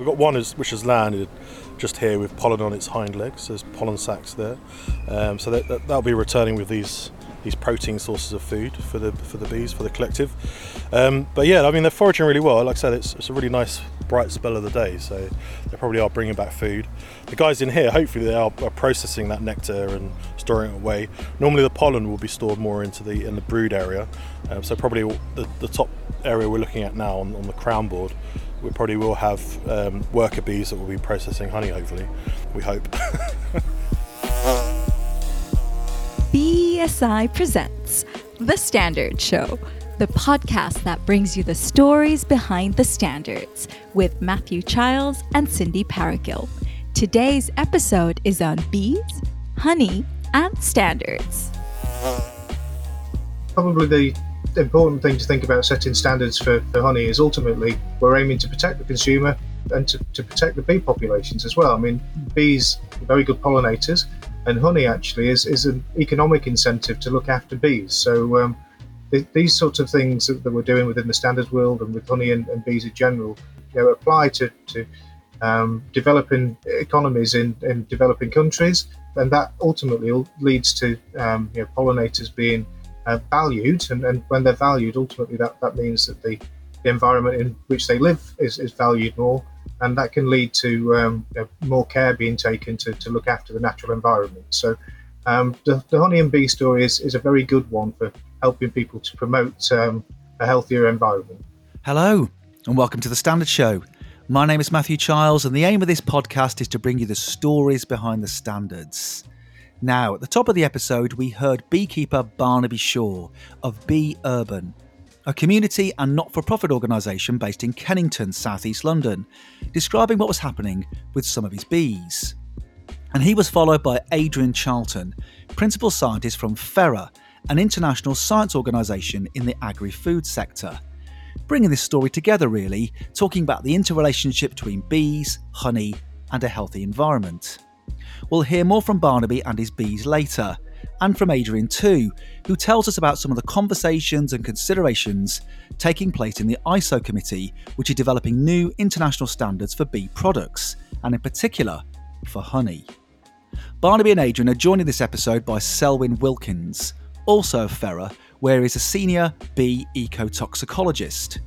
We've got one is, which has landed just here with pollen on its hind legs. There's pollen sacs there, um, so that, that, that'll be returning with these these protein sources of food for the for the bees for the collective. Um, but yeah, I mean they're foraging really well. Like I said, it's, it's a really nice bright spell of the day, so they probably are bringing back food. The guys in here, hopefully, they are, are processing that nectar and storing it away. Normally, the pollen will be stored more into the in the brood area, um, so probably the, the top area we're looking at now on, on the crown board we probably will have um, worker bees that will be processing honey hopefully we hope BSI presents The Standard Show, the podcast that brings you the stories behind the standards with Matthew Childs and Cindy Parakill. Today's episode is on bees, honey, and standards. Probably the important thing to think about setting standards for, for honey is ultimately we're aiming to protect the consumer and to, to protect the bee populations as well. I mean, bees are very good pollinators and honey actually is, is an economic incentive to look after bees. So um, th- these sorts of things that, that, we're doing within the standards world and with honey and, and bees in general, you know, apply to, to um, developing economies in, in developing countries, and that ultimately leads to um, you know, pollinators being uh, valued, and, and when they're valued, ultimately that, that means that the, the environment in which they live is, is valued more, and that can lead to um, you know, more care being taken to, to look after the natural environment. So, um, the, the, honey and bee story is, is a very good one for helping people to promote um, a healthier environment. Hello, and welcome to the Standard Show. My name is Matthew Childs, and the aim of this podcast is to bring you the stories behind the standards. Now, at the top of the episode, we heard beekeeper Barnaby Shaw of Bee Urban a community and not for profit organisation based in Kennington, southeast London, describing what was happening with some of his bees. And he was followed by Adrian Charlton, principal scientist from FERA, an international science organisation in the agri food sector. Bringing this story together, really, talking about the interrelationship between bees, honey, and a healthy environment. We'll hear more from Barnaby and his bees later and from Adrian too, who tells us about some of the conversations and considerations taking place in the ISO committee, which is developing new international standards for bee products, and in particular for honey. Barnaby and Adrian are joined in this episode by Selwyn Wilkins, also of FERA, where he's a senior bee ecotoxicologist.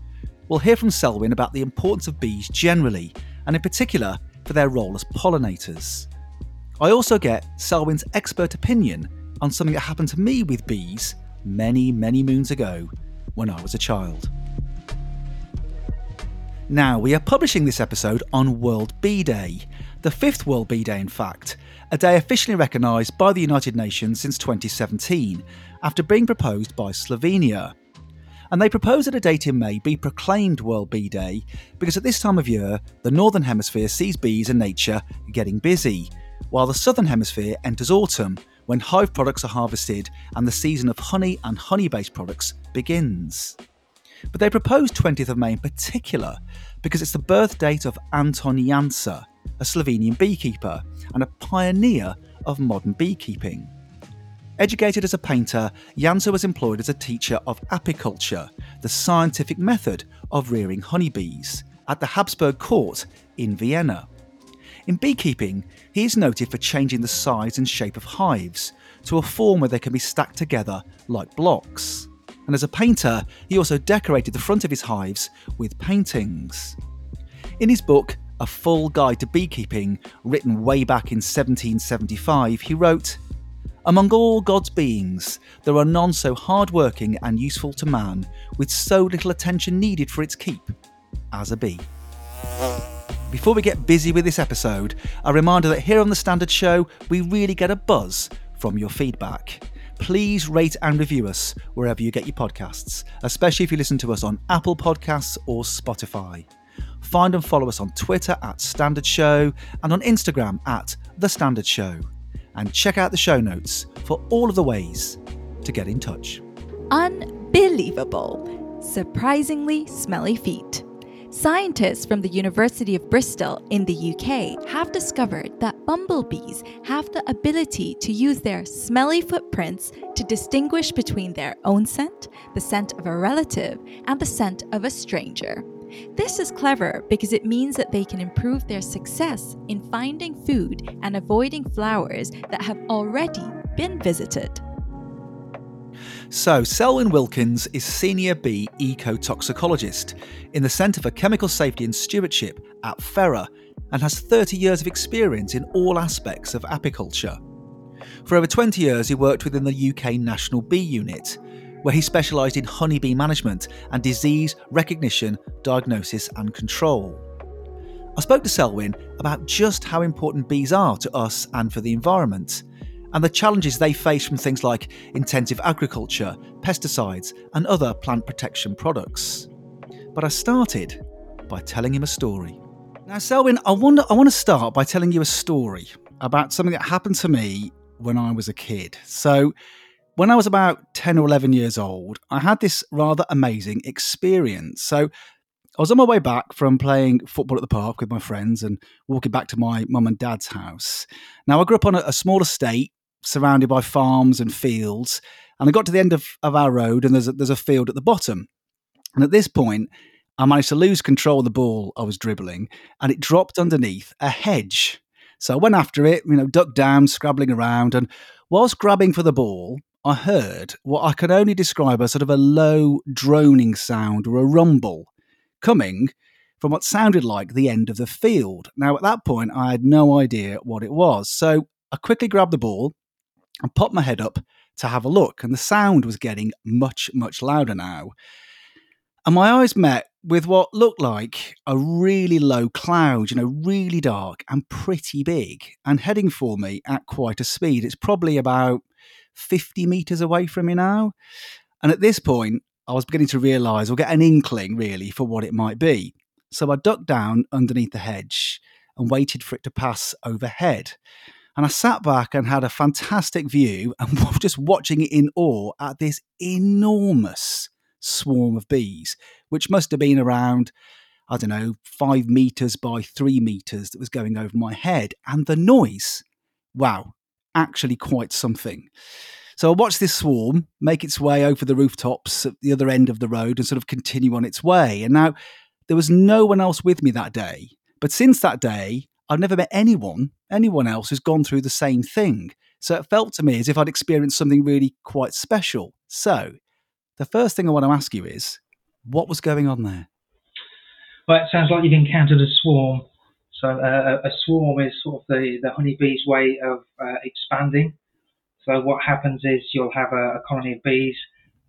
We'll hear from Selwyn about the importance of bees generally, and in particular for their role as pollinators. I also get Selwyn's expert opinion on something that happened to me with bees many, many moons ago when I was a child. Now, we are publishing this episode on World Bee Day, the fifth World Bee Day, in fact, a day officially recognised by the United Nations since 2017 after being proposed by Slovenia. And they propose that a date in May be proclaimed World Bee Day because at this time of year, the Northern Hemisphere sees bees and nature getting busy, while the Southern Hemisphere enters autumn when hive products are harvested and the season of honey and honey based products begins. But they propose 20th of May in particular because it's the birth date of Anton Jansa, a Slovenian beekeeper and a pioneer of modern beekeeping. Educated as a painter, Jansa was employed as a teacher of apiculture, the scientific method of rearing honeybees, at the Habsburg court in Vienna. In beekeeping, he is noted for changing the size and shape of hives to a form where they can be stacked together like blocks. And as a painter, he also decorated the front of his hives with paintings. In his book, A Full Guide to Beekeeping, written way back in 1775, he wrote Among all God's beings, there are none so hard working and useful to man, with so little attention needed for its keep, as a bee. Before we get busy with this episode, a reminder that here on The Standard Show, we really get a buzz from your feedback. Please rate and review us wherever you get your podcasts, especially if you listen to us on Apple Podcasts or Spotify. Find and follow us on Twitter at Standard Show and on Instagram at The Standard Show. And check out the show notes for all of the ways to get in touch. Unbelievable. Surprisingly smelly feet. Scientists from the University of Bristol in the UK have discovered that bumblebees have the ability to use their smelly footprints to distinguish between their own scent, the scent of a relative, and the scent of a stranger. This is clever because it means that they can improve their success in finding food and avoiding flowers that have already been visited. So, Selwyn Wilkins is Senior Bee Ecotoxicologist in the Centre for Chemical Safety and Stewardship at FERA and has 30 years of experience in all aspects of apiculture. For over 20 years, he worked within the UK National Bee Unit, where he specialised in honeybee management and disease recognition, diagnosis, and control. I spoke to Selwyn about just how important bees are to us and for the environment, and the challenges they face from things like intensive agriculture, pesticides, and other plant protection products. But I started by telling him a story. Now, Selwyn, I, wonder, I want to start by telling you a story about something that happened to me when I was a kid. So, when I was about 10 or 11 years old, I had this rather amazing experience. So, I was on my way back from playing football at the park with my friends and walking back to my mum and dad's house. Now, I grew up on a, a small estate surrounded by farms and fields. And I got to the end of, of our road, and there's a, there's a field at the bottom. And at this point, I managed to lose control of the ball I was dribbling, and it dropped underneath a hedge. So I went after it, you know, ducked down, scrabbling around, and whilst grabbing for the ball, I heard what I can only describe as sort of a low droning sound or a rumble coming from what sounded like the end of the field. Now, at that point, I had no idea what it was. So I quickly grabbed the ball, and popped my head up to have a look, and the sound was getting much, much louder now. And my eyes met with what looked like a really low cloud, you know, really dark and pretty big, and heading for me at quite a speed. It's probably about 50 meters away from me now. And at this point, I was beginning to realize or get an inkling really for what it might be. So I ducked down underneath the hedge and waited for it to pass overhead. And I sat back and had a fantastic view and just watching it in awe at this enormous swarm of bees, which must have been around, I don't know, five meters by three meters that was going over my head. And the noise, wow, actually quite something. So I watched this swarm make its way over the rooftops at the other end of the road and sort of continue on its way. And now there was no one else with me that day. But since that day, I've never met anyone, anyone else who's gone through the same thing. So it felt to me as if I'd experienced something really quite special. So the first thing I want to ask you is, what was going on there? Well, it sounds like you've encountered a swarm. So uh, a swarm is sort of the, the honeybee's way of uh, expanding. So what happens is you'll have a, a colony of bees.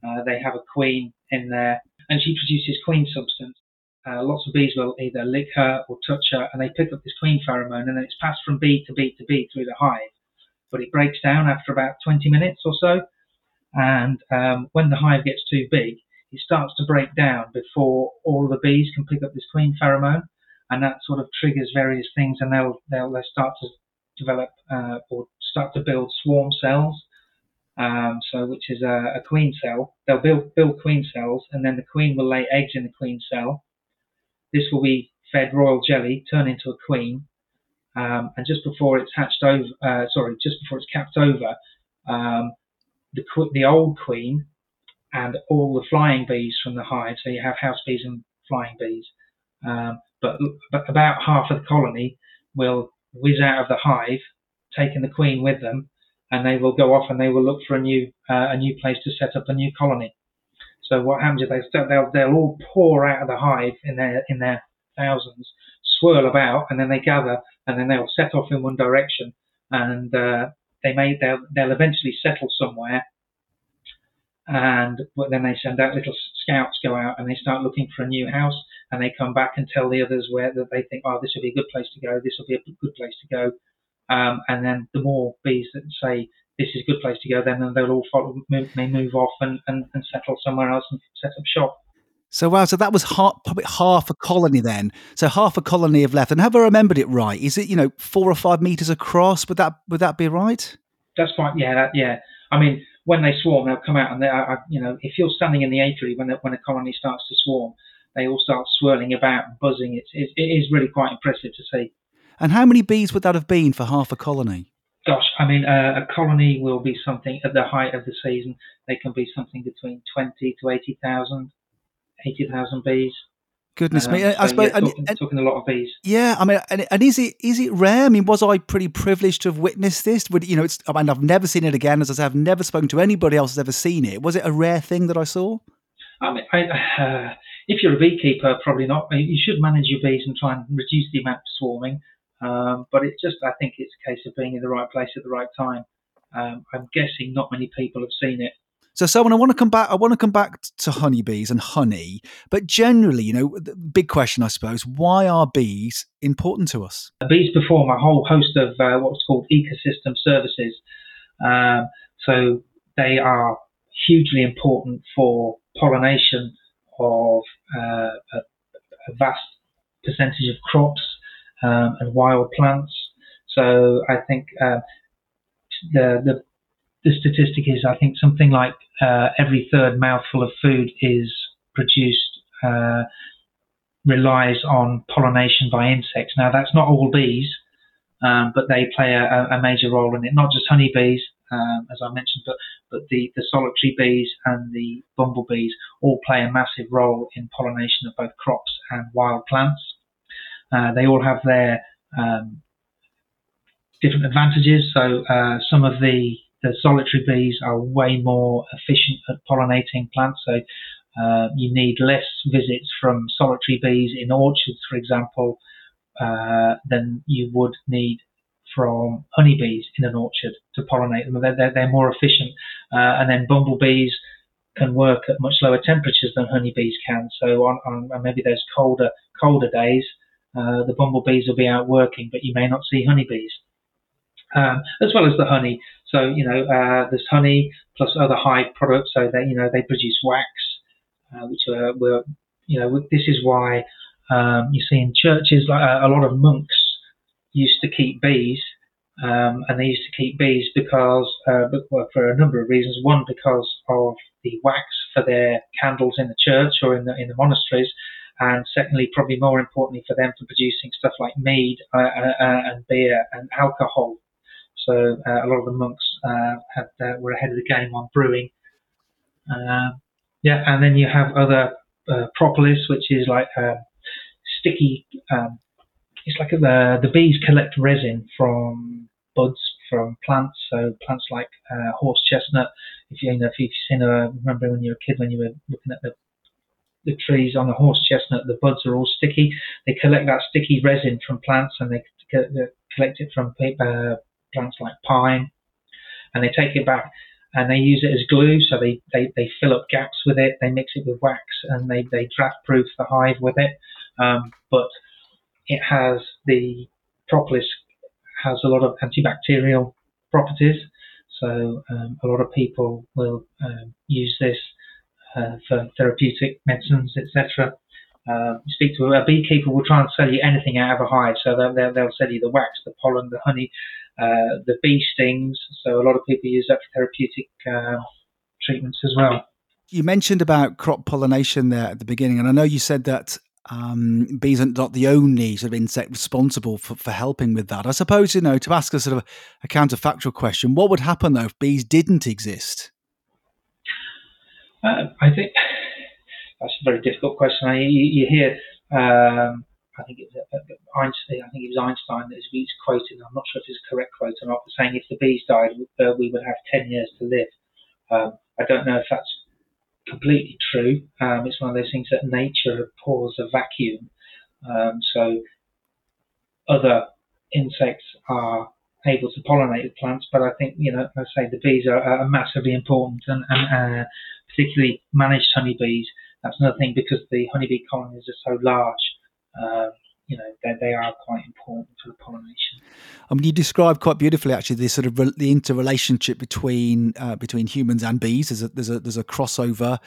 Uh, they have a queen in there, and she produces queen substance uh, lots of bees will either lick her or touch her, and they pick up this queen pheromone, and then it's passed from bee to bee to bee through the hive. But it breaks down after about 20 minutes or so, and um, when the hive gets too big, it starts to break down before all the bees can pick up this queen pheromone, and that sort of triggers various things, and they'll they'll, they'll start to develop uh, or start to build swarm cells. Um, so which is a, a, queen cell. They'll build build queen cells, and then the queen will lay eggs in the queen cell, this will be fed royal jelly, turn into a queen, um, and just before it's hatched over, uh, sorry, just before it's capped over, um, the the old queen and all the flying bees from the hive. So you have house bees and flying bees, um, but, but about half of the colony will whiz out of the hive, taking the queen with them, and they will go off and they will look for a new uh, a new place to set up a new colony. So what happens is they they'll, they'll all pour out of the hive in their in their thousands, swirl about, and then they gather, and then they'll set off in one direction, and uh, they may they'll, they'll eventually settle somewhere, and but then they send out little scouts go out and they start looking for a new house, and they come back and tell the others where that they think, oh, this will be a good place to go, this will be a good place to go, um, and then the more bees that say this is a good place to go, then and they'll all follow, move, may move off and, and, and settle somewhere else and set up shop. So wow, so that was half, probably half a colony then. So half a colony have left. And have I remembered it right? Is it you know four or five meters across? Would that would that be right? That's fine. Yeah, that, yeah. I mean, when they swarm, they'll come out and they, are, you know, if you're standing in the apiary when the, when a colony starts to swarm, they all start swirling about, and buzzing. It's, it, it is really quite impressive to see. And how many bees would that have been for half a colony? Gosh, I mean, uh, a colony will be something at the height of the season. They can be something between 20 to 80,000, 80,000 bees. Goodness me! Um, I so, suppose, yeah, talking, and- talking a lot of bees. Yeah, I mean, and, and is it is it rare? I mean, was I pretty privileged to have witnessed this? Would you know? It's I mean, I've never seen it again. As I say, I've never spoken to anybody else who's ever seen it. Was it a rare thing that I saw? I mean, I, uh, if you're a beekeeper, probably not. You should manage your bees and try and reduce the amount of swarming. Um, but it's just, I think it's a case of being in the right place at the right time. Um, I'm guessing not many people have seen it. So, Selwyn I want to come back. I want to come back to honeybees and honey, but generally, you know, the big question, I suppose: Why are bees important to us? Bees perform a whole host of uh, what's called ecosystem services. Um, so they are hugely important for pollination of uh, a, a vast percentage of crops um, and wild plants. So I think uh, the, the the statistic is I think something like uh, every third mouthful of food is produced uh, relies on pollination by insects. Now that's not all bees, um, but they play a, a, major role in it. Not just honeybees, um, as I mentioned, but but the, the solitary bees and the bumblebees all play a massive role in pollination of both crops and wild plants. Uh, they all have their um, different advantages. So uh, some of the the solitary bees are way more efficient at pollinating plants. So uh, you need less visits from solitary bees in orchards, for example, uh, than you would need from honeybees in an orchard to pollinate them. They're, they're, they're more efficient. Uh, and then bumblebees can work at much lower temperatures than honeybees can. So on, on maybe those colder colder days, uh, the bumblebees will be out working, but you may not see honeybees. Um, as well as the honey. So you know, uh, there's honey plus other hive products. So they you know they produce wax, uh, which are were you know this is why um, you see in churches like a, a lot of monks used to keep bees, um, and they used to keep bees because uh, for a number of reasons. One because of the wax for their candles in the church or in the in the monasteries, and secondly, probably more importantly for them for producing stuff like mead uh, uh, and beer and alcohol. So uh, a lot of the monks uh, had, uh, were ahead of the game on brewing. yeah, and then you have other propolis, which is like sticky. Um, it's like the the bees collect resin from buds from plants. So plants like uh, horse chestnut. If you, you know, if you've seen a remember when you were a kid when you were looking at the the trees on the horse chestnut, the buds are all sticky. They collect that sticky resin from plants and they collect it from uh, plants like pine, and they take it back and they use it as glue. So they, they, they fill up gaps with it. They mix it with wax and they, they draft proof the hive with it. Um, but it has the propolis has a lot of antibacterial properties. So um, a lot of people will um, use this for therapeutic medicines, etc. Uh, you speak to a beekeeper, will try and sell you anything out of a hive. So they'll, they'll, they'll sell you the wax, the pollen, the honey, uh, the bee stings. So a lot of people use that for therapeutic uh, treatments as well. You mentioned about crop pollination there at the beginning, and I know you said that um, bees are not the only sort of insect responsible for, for helping with that. I suppose, you know, to ask a sort of a counterfactual question, what would happen though if bees didn't exist? Uh, I think that's a very difficult question. I, you, you, hear, um, I think it was Einstein. I think it was Einstein that he's quoted. I'm not sure if it's a correct quote or not, but saying if the bees died, uh, we would have 10 years to live. Um, I don't know if that's completely true. Um, it's one of those things that nature abhors a vacuum. Um, so other insects are able to pollinate the plants, but I think you know, I say the bees are, are massively important, and, and uh, particularly managed honeybees. That's another thing because the honeybee colonies are so large. Um, you know they, they are quite important for the pollination. I mean, you describe quite beautifully actually the sort of re- the interrelationship between uh, between humans and bees. There's a there's a there's a crossover.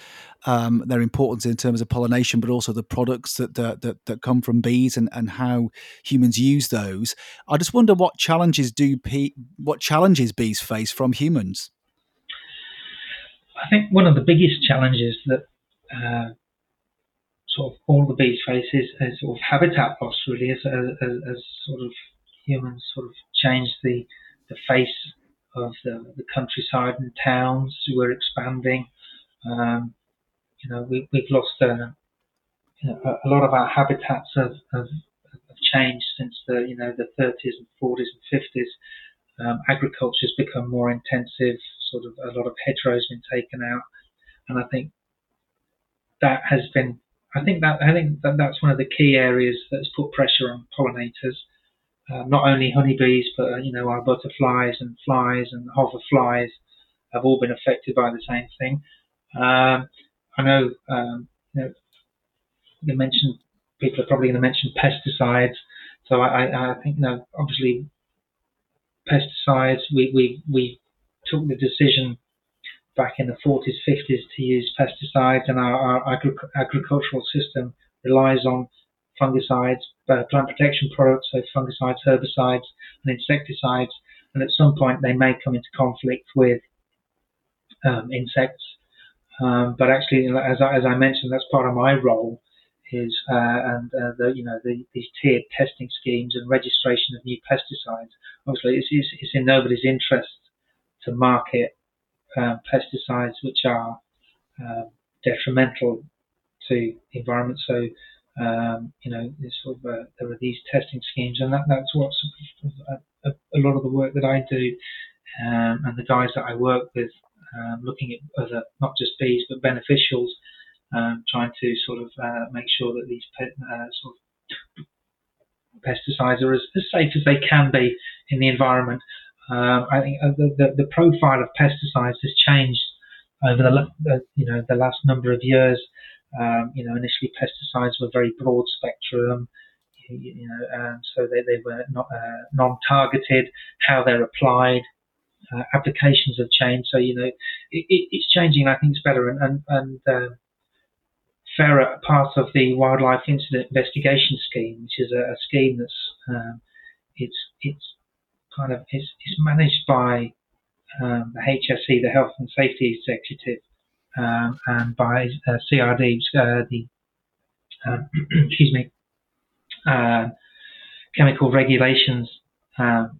Um, their importance in terms of pollination, but also the products that that, that, that come from bees and, and how humans use those. I just wonder what challenges do pe- what challenges bees face from humans. I think one of the biggest challenges that uh, sort of all the bees face is, is sort of habitat loss really as, as, as, sort of humans sort of change the the face of the, the countryside and towns. We're expanding. Um, you know, we, we've lost uh, a, a, lot of our habitats have, have, have, changed since the you know the 30s and 40s and 50s. Um, agriculture has become more intensive. Sort of a lot of hedgerows been taken out, and I think that has been. I think that I think that that's one of the key areas that's put pressure on pollinators. Uh, not only honeybees, but uh, you know our butterflies and flies and hoverflies have all been affected by the same thing. Um, I know, um, you know, mentioned people are probably going to mention pesticides. So I, I, I think, you know, obviously pesticides. We, we we took the decision back in the 40s, 50s to use pesticides, and our, our agri- agricultural system relies on fungicides, uh, plant protection products, so fungicides, herbicides, and insecticides. And at some point, they may come into conflict with um, insects. Um, but actually, as I, as I mentioned, that's part of my role is uh, and uh, the you know the, these tiered testing schemes and registration of new pesticides. Obviously, it's, it's, it's in nobody's interest to market um, pesticides which are uh, detrimental to the environment. So um, you know, sort of, uh, there are these testing schemes, and that, that's what's a, a, a, lot of the work that I do, um, and the guys that I work with, um, looking at other, not just bees but beneficials, um, trying to sort of uh, make sure that these pe- uh, sort of pesticides are as, as, safe as they can be in the environment. Um, I think uh, the, the, the, profile of pesticides has changed over the you know the last number of years. Um, you know, initially pesticides were very broad spectrum, you, you know, and so they, they were not uh, non-targeted. How they're applied, uh, applications have changed. So you know, it, it, it's changing. I think it's better. And and, and uh, FERA, part of the Wildlife Incident Investigation Scheme, which is a, a scheme that's um, it's it's kind of it's, it's managed by um, the HSE, the Health and Safety Executive, um, and by uh, CRD, uh, the um, excuse me, uh, Chemical Regulations um,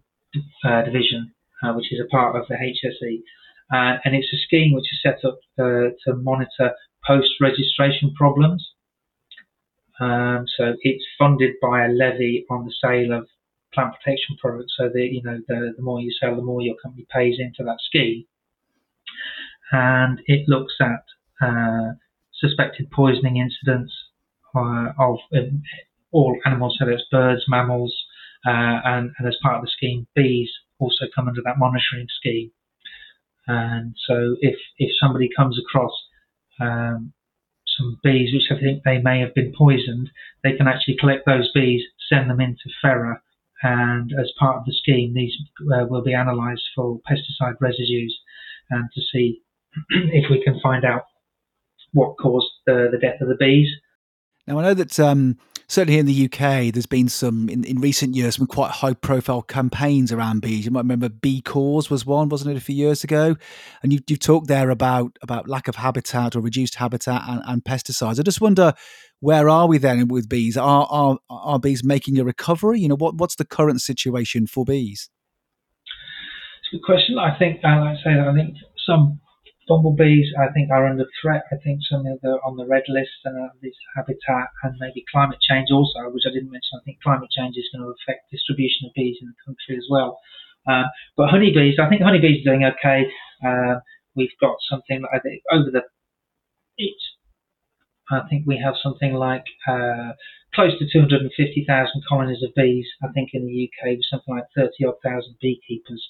uh, Division, uh, which is a part of the HSE. And it's a scheme which is set up to monitor post-registration problems. Um, so it's funded by a levy on the sale of plant protection products. So that you know the, the more you sell, the more your company pays into that scheme and it looks at uh, suspected poisoning incidents uh, of um, all animals, so that's birds, mammals, uh, and, and, as part of the scheme, bees also come under that monitoring scheme. And so if, if somebody comes across um, some bees which I think they may have been poisoned, they can actually collect those bees, send them into FERA, and as part of the scheme, these uh, will be analysed for pesticide residues and to see if we can find out what caused the, the death of the bees. Now, I know that um, certainly in the UK, there's been some, in, in recent years, some quite high profile campaigns around bees. You might remember Bee Cause was one, wasn't it, a few years ago? And you, you've talked there about, about lack of habitat or reduced habitat and, and pesticides. I just wonder, where are we then with bees? Are, are, are bees making a recovery? You know, what, what's the current situation for bees? It's a good question. I think, like I say, that I think some bumblebees, I think, are under threat. I think some of them are on the red list and this habitat and maybe climate change also, which I didn't mention. I think climate change is going to affect distribution of bees in the country as well. Uh, but honeybees, I think honeybees are doing okay. Uh, we've got something over the it. I think we have something like uh, close to 250,000 colonies of bees. I think in the UK, with something like 30 odd thousand beekeepers.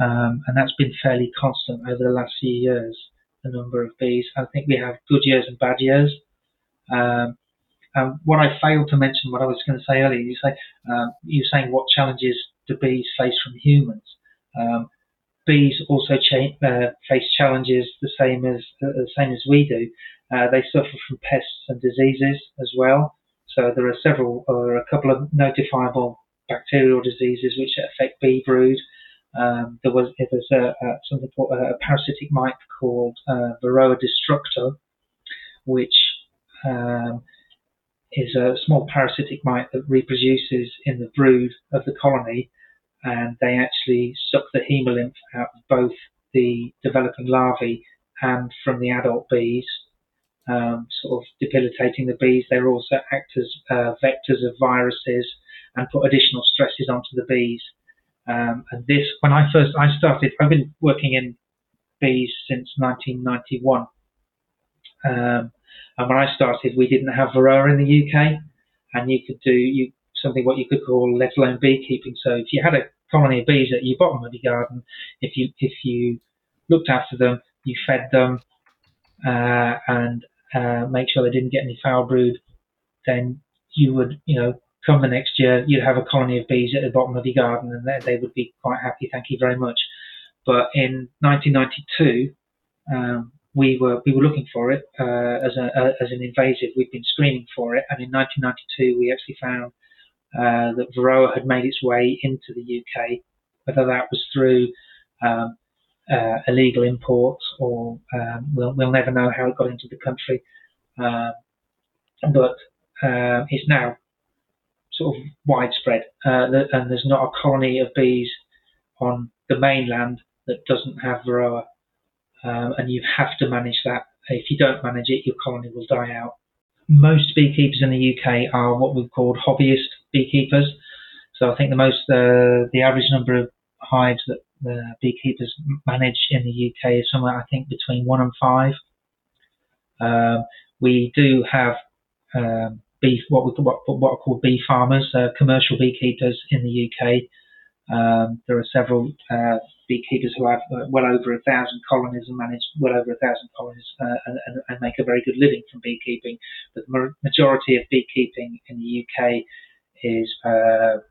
Um, and that's been fairly constant over the last few years, the number of bees. I think we have good years and bad years. Um, and what I failed to mention, what I was going to say earlier, you say um, you're saying what challenges do bees face from humans? Um, bees also cha- uh, face challenges the same as uh, the same as we do. Uh, they suffer from pests and diseases as well. So there are several, or a couple of notifiable bacterial diseases which affect bee brood. Um, there was there was a, a, something called a, parasitic mite called uh, Varroa destructor, which um, is a small parasitic mite that reproduces in the brood of the colony, and they actually suck the hemolymph out of both the developing larvae and from the adult bees. um, sort of debilitating the bees. They also act as uh, vectors of viruses and put additional stresses onto the bees. Um, and this, when I first I started, I've been working in bees since 1991. Um, and when I started, we didn't have Varroa in the UK, and you could do you, something what you could call let alone beekeeping. So if you had a colony of bees at your bottom of your garden, if you if you looked after them, you fed them, uh, and uh, make sure they didn't get any foul brood, then you would, you know, come the next year, you'd have a colony of bees at the bottom of your garden, and they, would be quite happy. Thank you very much. But in 1992, um, we were we were looking for it uh, as a, as an invasive. We'd been screening for it, and in 1992 we actually found uh, that Varroa had made its way into the UK. Whether that was through um, uh, illegal imports or um, we'll we'll never know how it got into the country, um, but uh, it's now sort of widespread, uh, and there's not a colony of bees on the mainland that doesn't have Varroa um, and you have to manage that. If you don't manage it, your colony will die out. Most beekeepers in the UK are what we've called hobbyist beekeepers. So I think the most, uh, the average number of hives that the beekeepers manage in the UK is somewhere I think between one and five. Um, we do have um, what we what, what are called bee farmers, uh, commercial beekeepers in the UK. Um, there are several uh, beekeepers who have uh, well over a thousand colonies and manage well over a thousand colonies uh, and, and, make a very good living from beekeeping. But the majority of beekeeping in the UK is, uh,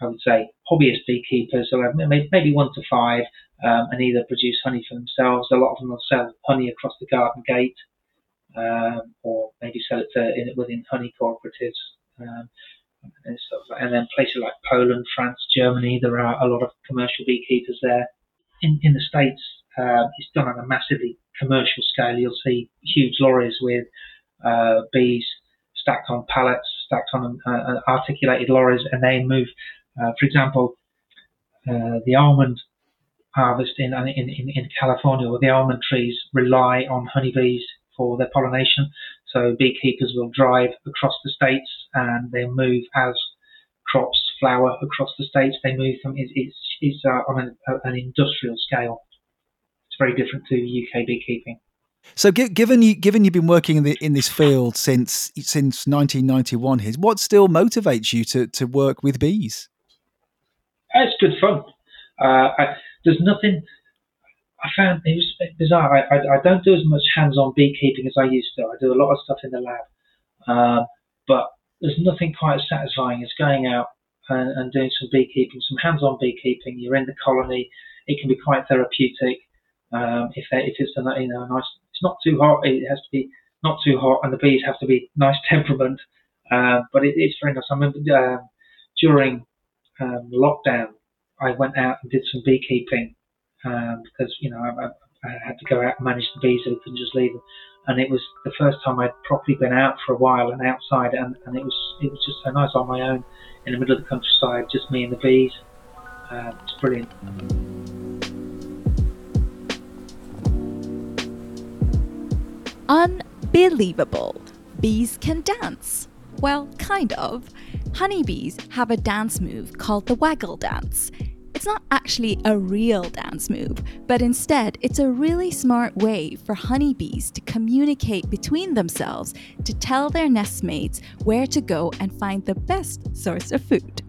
I would say, hobbyist beekeepers have maybe one to five um, and either produce honey for themselves. A lot of them will sell honey across the garden gate um, or maybe sell it to, in, within honey cooperatives. Um, and. And then places like Poland, France, Germany, there are a lot of commercial beekeepers there. In, in the States, uh, it's done on a massively commercial scale. You'll see huge lorries with uh, bees stacked on pallets, stacked on uh, uh articulated lorries, and they move. Uh, for example, uh, the almond harvest in, in, in, in California, where the almond trees rely on honeybees for their pollination. So beekeepers will drive across the states and they move as crops flower across the states. They move them. It's, it's, it's uh, on an, uh, an, industrial scale. It's very different to UK beekeeping. So, given you given you've been working in, the, in this field since since 1991, here, what still motivates you to, to work with bees? It's good fun. Uh, I, there's nothing I found it was bizarre. I, I, I, don't do as much hands-on beekeeping as I used to. I do a lot of stuff in the lab, um, but there's nothing quite as satisfying as going out and, and, doing some beekeeping, some hands-on beekeeping. You're in the colony. It can be quite therapeutic. Um, if, if it's a you know nice, it's not too hot. It has to be not too hot, and the bees have to be nice temperament. Uh, but it, it's very nice. I remember um, during um, lockdown, I went out and did some beekeeping um, because you know I, I, had to go out and manage the bees, so couldn't just leave them. And it was the first time I'd properly been out for a while and outside, and, and it was it was just so nice on my own in the middle of the countryside, just me and the bees. Uh, it's brilliant. Unbelievable! Bees can dance. Well, kind of. Honeybees have a dance move called the waggle dance. It's not actually a real dance move, but instead, it's a really smart way for honeybees to communicate between themselves to tell their nestmates where to go and find the best source of food.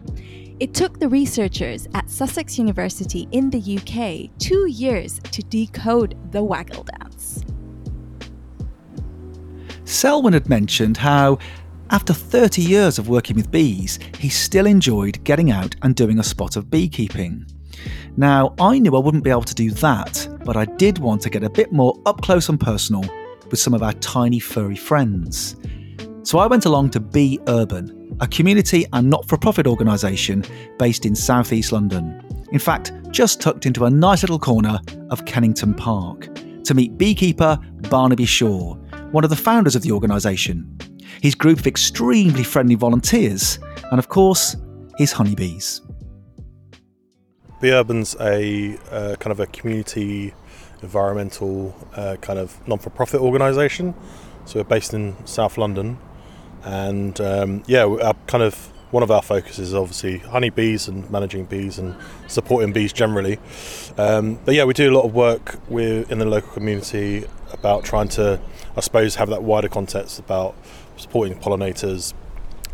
It took the researchers at Sussex University in the UK two years to decode the waggle dance. Selwyn had mentioned how after 30 years of working with bees, he still enjoyed getting out and doing a spot of beekeeping. Now, I knew I wouldn't be able to do that, but I did want to get a bit more up close and personal with some of our tiny furry friends. So I went along to Bee Urban, a community and not for profit organisation based in southeast London. In fact, just tucked into a nice little corner of Kennington Park, to meet beekeeper Barnaby Shaw, one of the founders of the organisation, his group of extremely friendly volunteers, and of course, his honeybees. Bee Urban's a uh, kind of a community environmental uh, kind of non-for-profit organisation. So we're based in South London, and um, yeah, our kind of one of our focuses is obviously honeybees and managing bees and supporting bees generally. Um, but yeah, we do a lot of work with in the local community about trying to, I suppose, have that wider context about supporting pollinators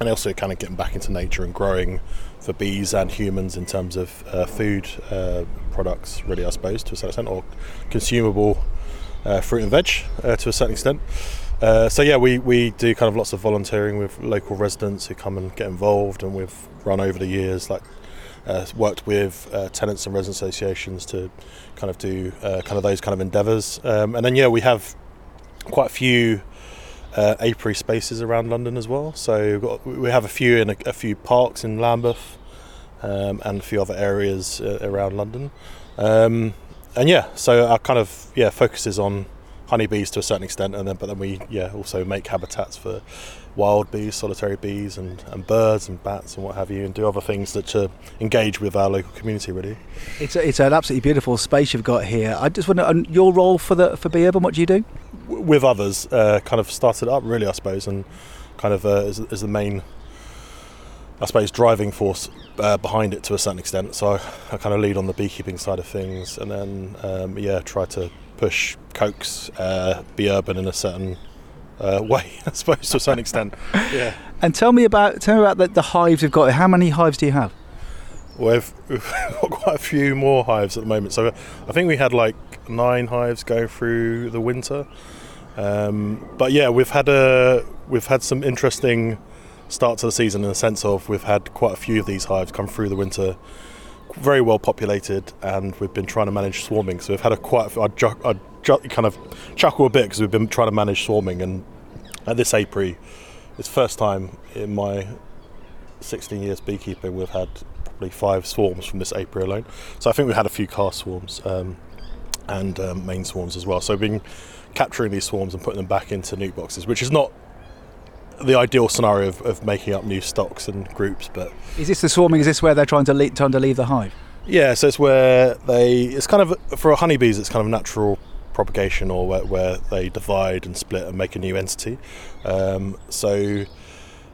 and also kind of getting back into nature and growing for bees and humans in terms of uh, food uh, products, really, I suppose, to a certain extent, or consumable uh, fruit and veg uh, to a certain extent. Uh, so yeah, we, we do kind of lots of volunteering with local residents who come and get involved, and we've run over the years like uh, worked with tenants and resident associations to kind of do kind of those kind of endeavours. Um, and then yeah, we have quite a few uh, apiary spaces around London as well. So got, we have a few in a, a few parks in Lambeth um, and a few other areas uh, around London. Um, and yeah, so our kind of yeah focuses on honeybees to a certain extent, and then but then we yeah also make habitats for wild bees, solitary bees, and, and birds and bats and what have you, and do other things that to engage with our local community. Really, it's a, it's an absolutely beautiful space you've got here. I just wonder your role for the for Bee Urban. What do you do? With others, uh, kind of started up really, I suppose, and kind of uh, as the main I suppose driving force uh, behind it to a certain extent. So I, I, kind of lead on the beekeeping side of things, and then um, yeah, try to push coax uh, Bee Urban in a certain uh, way, I suppose, to a certain extent. Yeah. And tell me about tell me about the, the hives you've got. How many hives do you have? We've, we've got quite a few more hives at the moment. So I think we had like nine hives go through the winter. Um, but yeah, we've had a we've had some interesting start to the season in the sense of we've had quite a few of these hives come through the winter, very well populated, and we've been trying to manage swarming. So we've had a quite I kind of chuckle a bit because we've been trying to manage swarming, and at this apiary, it's first time in my 16 years beekeeping we've had probably five swarms from this apiary alone. So I think we had a few cast swarms um, and um, main swarms as well. So we've been capturing these swarms and putting them back into nuc boxes, which is not the ideal scenario of, of, making up new stocks and groups. But is this the swarming? Is this where they're trying to leave, trying to leave the hive? Yeah, so it's where they. It's kind of for honeybees. It's kind of natural propagation, or where, where they divide and split and make a new entity. Um, so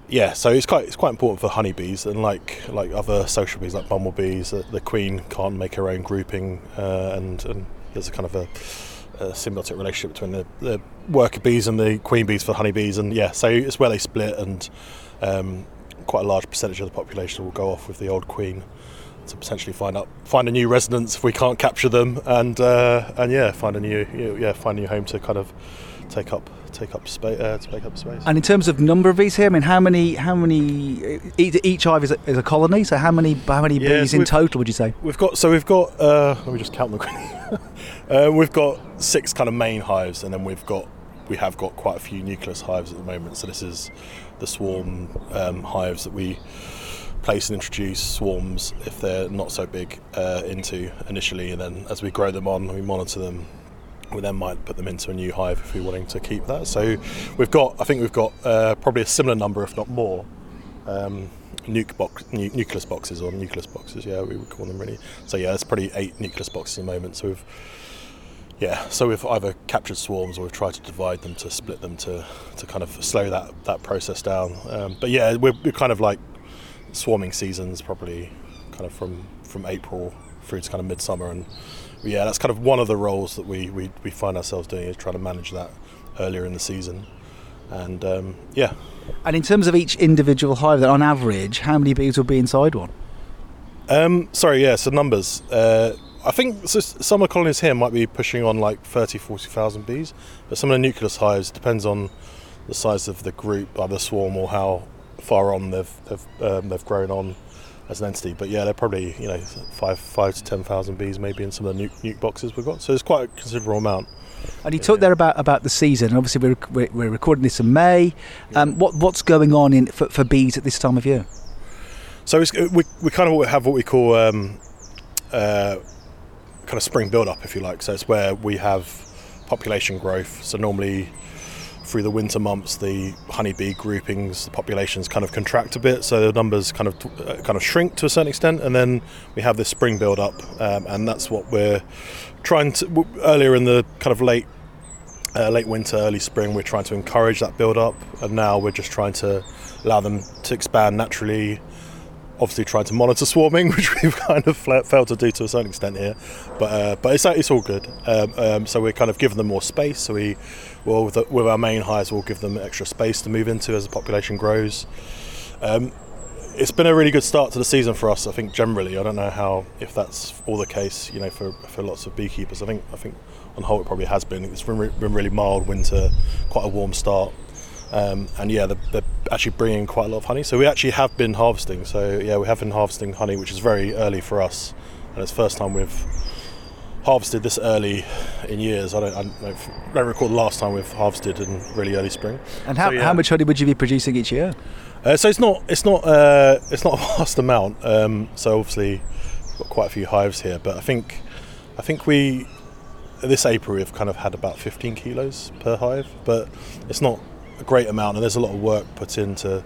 yeah, so it's quite it's quite important for honeybees, and like like other social bees, like bumblebees, the, the queen can't make her own grouping, uh, and and there's a kind of a a symbiotic relationship between the, the, worker bees and the queen bees for honeybees, and yeah, so it's where they split, and um, quite a large percentage of the population will go off with the old queen to potentially find up find a new residence if we can't capture them, and uh, and yeah, find a new yeah find a new home to kind of take up take up space uh, take up space. And in terms of number of bees here, I mean, how many how many each hive is a, is a colony? So how many how many yeah, bees so in total would you say? We've got so we've got uh, let me just count them. uh, we've got six kind of main hives, and then we've got we have got quite a few nucleus hives at the moment. So this is the swarm um, hives that we place and introduce swarms if they're not so big uh, into initially, and then as we grow them on, we monitor them we then might put them into a new hive if we're wanting to keep that. So we've got, I think we've got uh, probably a similar number, if not more, um, nuc box, nu- nucleus boxes or nucleus boxes. Yeah, we would call them really. So yeah, it's probably eight nucleus boxes at the moment. So we've yeah, so we've either captured swarms or we've tried to divide them to split them to, to kind of slow that, that process down. Um, but yeah, we're, we're kind of like swarming seasons probably kind of from, from April through to kind of midsummer and yeah, that's kind of one of the roles that we, we, we find ourselves doing is trying to manage that earlier in the season. And um, yeah. And in terms of each individual hive, then on average, how many bees will be inside one? Um, sorry, yeah, so numbers. Uh, I think so some of the colonies here might be pushing on like 30, 40,000 bees, but some of the nucleus hives depends on the size of the group, either swarm or how far on they've they've, um, they've grown on as an entity. But yeah, they're probably you know five five to ten thousand bees maybe in some of the nuc, nuc boxes we've got. So it's quite a considerable amount. And you yeah. talked there about, about the season. Obviously, we're, we're recording this in May. Um, what what's going on in for, for bees at this time of year? So we we kind of have what we call um, uh, kind of spring build up, if you like. So it's where we have population growth. So normally through the winter months, the honeybee groupings, the populations kind of contract a bit, so the numbers kind of uh, kind of shrink to a certain extent, and then we have this spring build up, um, and that's what we're trying to. Earlier in the kind of late uh, late winter, early spring, we're trying to encourage that build up, and now we're just trying to allow them to expand naturally. Obviously, trying to monitor swarming, which we've kind of failed to do to a certain extent here, but uh, but it's it's all good. Um, um, so we're kind of giving them more space. So we, well, with, the, with our main hives, we'll give them extra space to move into as the population grows. Um, it's been a really good start to the season for us. I think generally, I don't know how if that's all the case. You know, for, for lots of beekeepers, I think I think on whole it probably has been. It's been, re- been really mild winter, quite a warm start, um, and yeah, they're, they're, actually bringing quite a lot of honey. So we actually have been harvesting. So yeah, we have been harvesting honey, which is very early for us, and it's the first time we've harvested this early in years. I don't, I don't, I don't recall the last time we've harvested in really early spring. And how, So, yeah. how much honey would you be producing each year? Uh, so it's not it's not uh, it's not a vast amount. Um, so obviously, we've got quite a few hives here, but I think I think we this April we've kind of had about 15 kilos per hive, but it's not a great amount, and there's a lot of work put into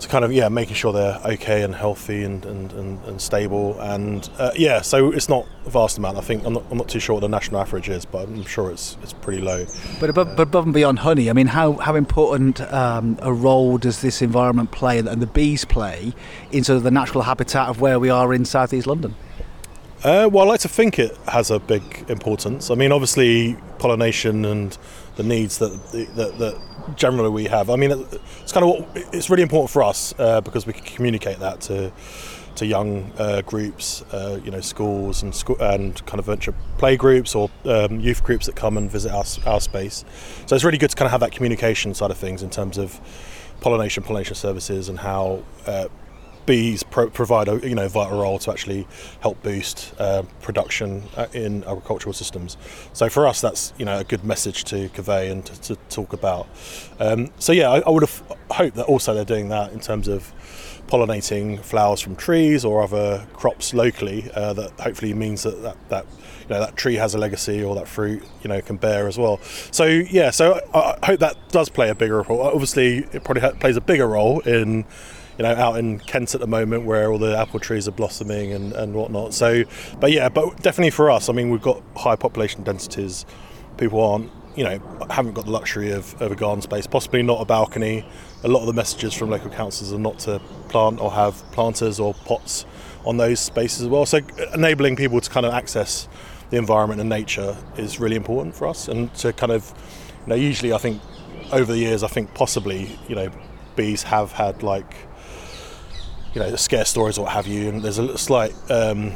to kind of yeah making sure they're okay and healthy and and, and, and stable and uh, yeah so it's not a vast amount I think I'm not, I'm not too sure what the national average is but I'm sure it's it's pretty low But above, but above and beyond honey, I mean, how, how important um, a role does this environment play and the bees play in sort of the natural habitat of where we are in southeast London? Uh, well, I like to think it has a big importance. I mean, obviously, pollination and the needs that that, that generally we have. I mean, it's kind of what it's really important for us uh, because we can communicate that to to young uh, groups, uh, you know, schools and school and kind of venture play groups or um, youth groups that come and visit our our space. So it's really good to kind of have that communication side of things in terms of pollination, pollination services, and how uh, bees pro- provide a you know vital role to actually help boost uh, production uh, in agricultural systems. So for us, that's you know a good message to convey and to, to talk about. Um, so yeah, I, I would have hoped that also they're doing that in terms of pollinating flowers from trees or other crops locally. Uh, that hopefully means that, that that you know that tree has a legacy or that fruit you know can bear as well. So yeah, so I, hope that does play a bigger role. Obviously, it probably plays a bigger role in you know, out in Kent at the moment where all the apple trees are blossoming and, and whatnot. So, but yeah, but definitely for us, I mean, we've got high population densities. People aren't, you know, haven't got the luxury of, of a garden space, possibly not a balcony. A lot of the messages from local councils are not to plant or have planters or pots on those spaces as well. So, enabling people to kind of access the environment and nature is really important for us. And to kind of, you know, usually I think over the years, I think possibly, you know, bees have had like, you know, scare stories or what have you, and there's a slight, um,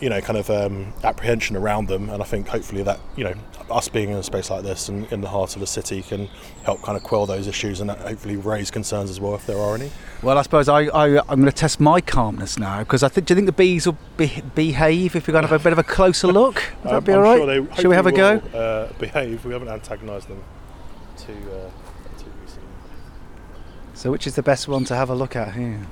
you know, kind of um, apprehension around them. And I think hopefully that, you know, us being in a space like this and in the heart of the city can help kind of quell those issues and hopefully raise concerns as well if there are any. Well, I suppose I, I, I'm going to test my calmness now because I think. Do you think the bees will be, behave if we're going to have a bit of a closer look? Would that Um, be all right? sure they Shall we have a go? will, Uh, behave. We haven't antagonised them too, uh, too recently. So, which is the best one to have a look at here?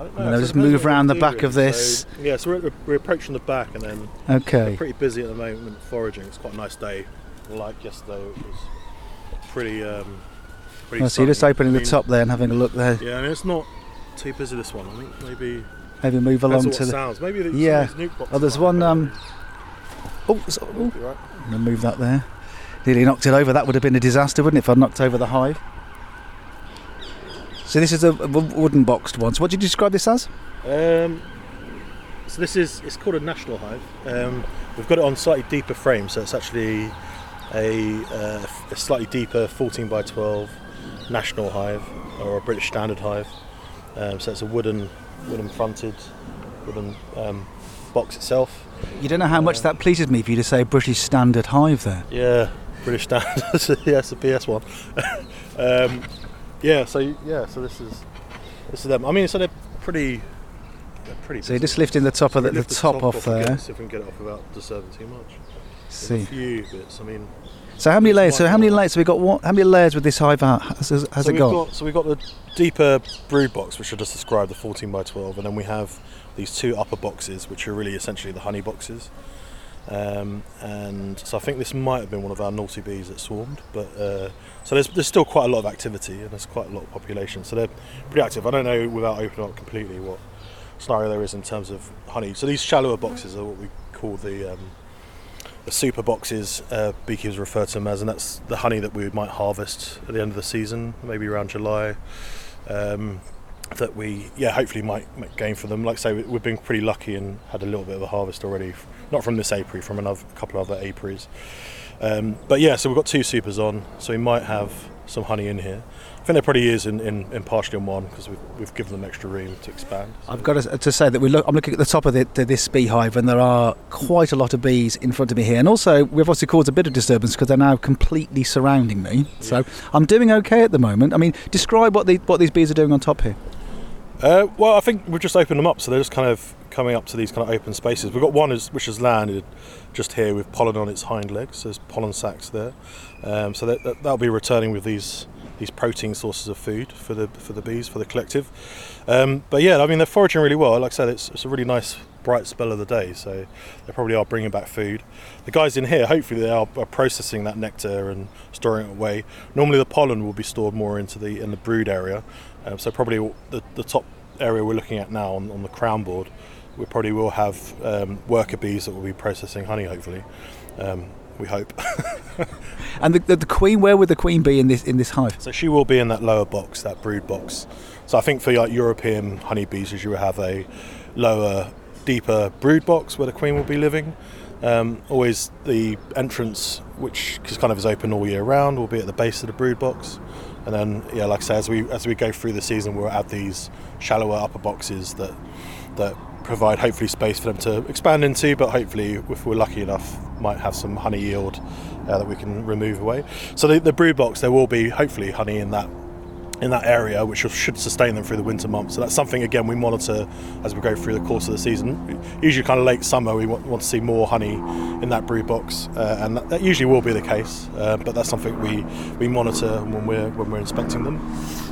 I don't And then know, I'll so just move around the back of this. So, yeah, so we're, we're approaching the back and then Okay. pretty busy at the moment foraging. It's quite a nice day. Like yesterday, it was pretty. Um, pretty so you're just opening I the top there and having a look there. Yeah, I mean it's not too busy this one. I think maybe Maybe move along to the. sounds. Maybe the, Yeah. some of these nuc Oh, there's one. Um, oh, so, oh, right. I'm to move that there. Nearly knocked it over. That would have been a disaster, wouldn't it, if I'd knocked over the hive? So this is a wooden boxed one. So what did you describe this as? Um, so this is it's called a national hive. Um, we've got it on slightly deeper frame, so it's actually a, uh, a slightly deeper 14 by 12 national hive or a British standard hive. Um, so it's a wooden, wooden fronted, wooden um, box itself. You don't know how much that pleases me for you to say British Standard Hive there. Yeah, British standard. yes, a PS one. um, yeah, so yeah, so this is this is them. I mean, so they're pretty. They're pretty. So you're just lifting the top of the, the lift top off get- there. See if we can get it off without disturbing too much. See. a few bits. I mean, So how many layers? So how many layers have we got? What, how many layers with this hive out? Has, has, so it we've got? So we've got the deeper brood box, which I just described, the 14 by 12, and then we have these two upper boxes, which are really essentially the honey boxes. Um, and so I think this might have been one of our naughty bees that swarmed, but uh, so there's, there's still quite a lot of activity and there's quite a lot of population, so they're pretty active. I don't know without opening up completely what scenario there is in terms of honey. So these shallower boxes are what we call the um, super boxes, uh, beekeepers refer to them as, and that's the honey that we might harvest at the end of the season, maybe around July. Um, that we, yeah, hopefully might, might gain for them. Like I say, we- we've been pretty lucky and had a little bit of a harvest already, not from this apiary, from another a couple of other apiaries. Um, but yeah, so we've got two supers on, so we might have some honey in here. I think there probably is in, in, in partially on one because we've, we've given them extra room to expand. I've got to, to say that we look, I'm looking at the top of the, the, this beehive, and there are quite a lot of bees in front of me here. And also, we've obviously caused a bit of disturbance because they're now completely surrounding me. So I'm doing okay at the moment. I mean, describe what the, what these bees are doing on top here. Uh, well, I think we've just opened them up, so they're just kind of coming up to these kind of open spaces. We've got one is, which has landed just here with pollen on its hind legs. There's pollen sacs there, um, so that, that, that'll be returning with these these protein sources of food for the for the bees for the collective. Um, but yeah, I mean they're foraging really well. Like I said, it's, it's a really nice bright spell of the day, so they probably are bringing back food. The guys in here, hopefully, they are, are processing that nectar and storing it away. Normally, the pollen will be stored more into the in the brood area, um, so probably the, the top area we're looking at now on, on the crown board, we probably will have um, worker bees that will be processing honey. Hopefully, um, we hope. And the, the, the queen, where would the queen be in this in this hive? So she will be in that lower box, that brood box. So I think for like European honeybees, you will have a lower, deeper brood box where the queen will be living. Um, always the entrance, which is kind of is open all year round, will be at the base of the brood box. And then, yeah, like I say, as we as we go through the season, we'll add these shallower upper boxes that that provide hopefully space for them to expand into. But hopefully, if we're lucky enough, might have some honey yield uh, that we can remove away. So the, the box, there will be hopefully honey in that in that area, which should sustain them through the winter months. So that's something again we monitor as we go through the course of the season. Usually, kind of late summer, we want, to see more honey in that brood box, uh, and that, that usually will be the case. Uh, but that's something we, we monitor when we're when we're inspecting them.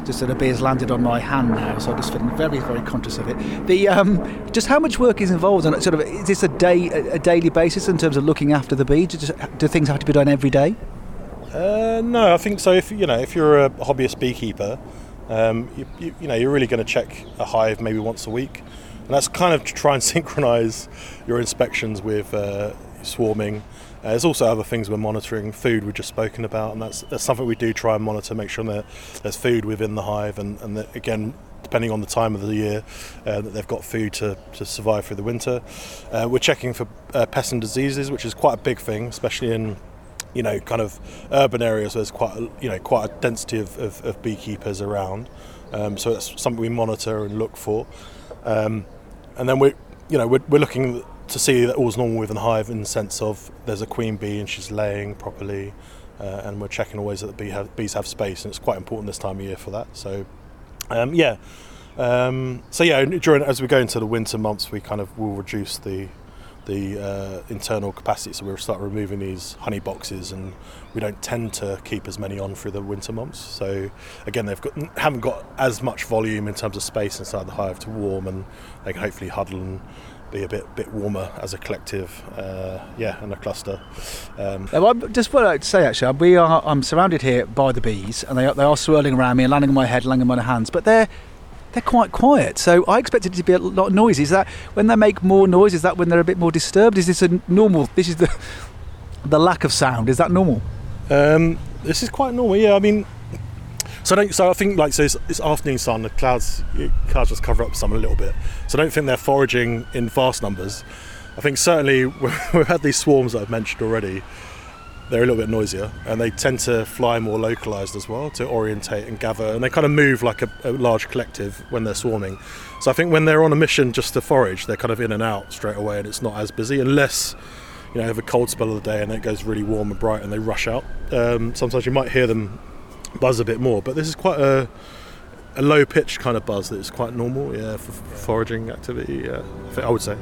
Just that a bee has landed on my hand now, so I'm just feeling very, very conscious of it. The um, just how much work is involved it? Sort of, is this a day, a, daily basis in terms of looking after the bee? Do, do things have to be done every day? Uh, no, I think so. If you know, if you're a hobbyist beekeeper, um, you, you, you know, you're really going to check a hive maybe once a week, and that's kind of to try and synchronise your inspections with uh, swarming. Uh, there's also other things we're monitoring. Food we've just spoken about, and that's that's something we do try and monitor, make sure that there's food within the hive, and, and that, again. Depending on the time of the year, uh, that they've got food to, to survive through the winter. Uh, we're checking for uh, pests and diseases, which is quite a big thing, especially in you know, kind of urban areas where there's quite, a, you know, quite a density of, of, of beekeepers around. Um, so that's something we monitor and look for. Um, and then we, you know, we're, we're looking to see that all's normal within the hive in the sense of there's a queen bee and she's laying properly, uh, and we're checking always that the bee have, bees have space, and it's quite important this time of year for that. So, um, yeah. Um, so yeah, during as we go into the winter months, we kind of will reduce the the uh, internal capacity. So we'll start removing these honey boxes, and we don't tend to keep as many on through the winter months. So again, they've got haven't got as much volume in terms of space inside the hive to warm, and they can hopefully huddle and be a bit bit warmer as a collective, uh, yeah, and a cluster. Um, Now, just what I'd say actually, we are I'm surrounded here by the bees, and they are, they are swirling around me and landing on my head, landing on my hands, but they're they're quite quiet. So I expected it to be a lot noisy. Is that when they make more noise? Is that when they're a bit more disturbed? Is this a normal? This is the the lack of sound. Is that normal? Um, this is quite normal, yeah. I mean, so I don't. So I think like so it's, it's afternoon sun. The clouds clouds just cover up some a little bit. So I don't think they're foraging in vast numbers. I think certainly we've had these swarms that I've mentioned already. They're a little bit noisier, and they tend to fly more localized as well to orientate and gather, and they kind of move like a, a large collective when they're swarming. So I think when they're on a mission just to forage, they're kind of in and out straight away, and it's not as busy unless you know have a cold spell of the day and it goes really warm and bright and they rush out. Um, sometimes you might hear them buzz a bit more, but this is quite a a low pitched kind of buzz that is quite normal, yeah, for for foraging activity. Yeah, I would say.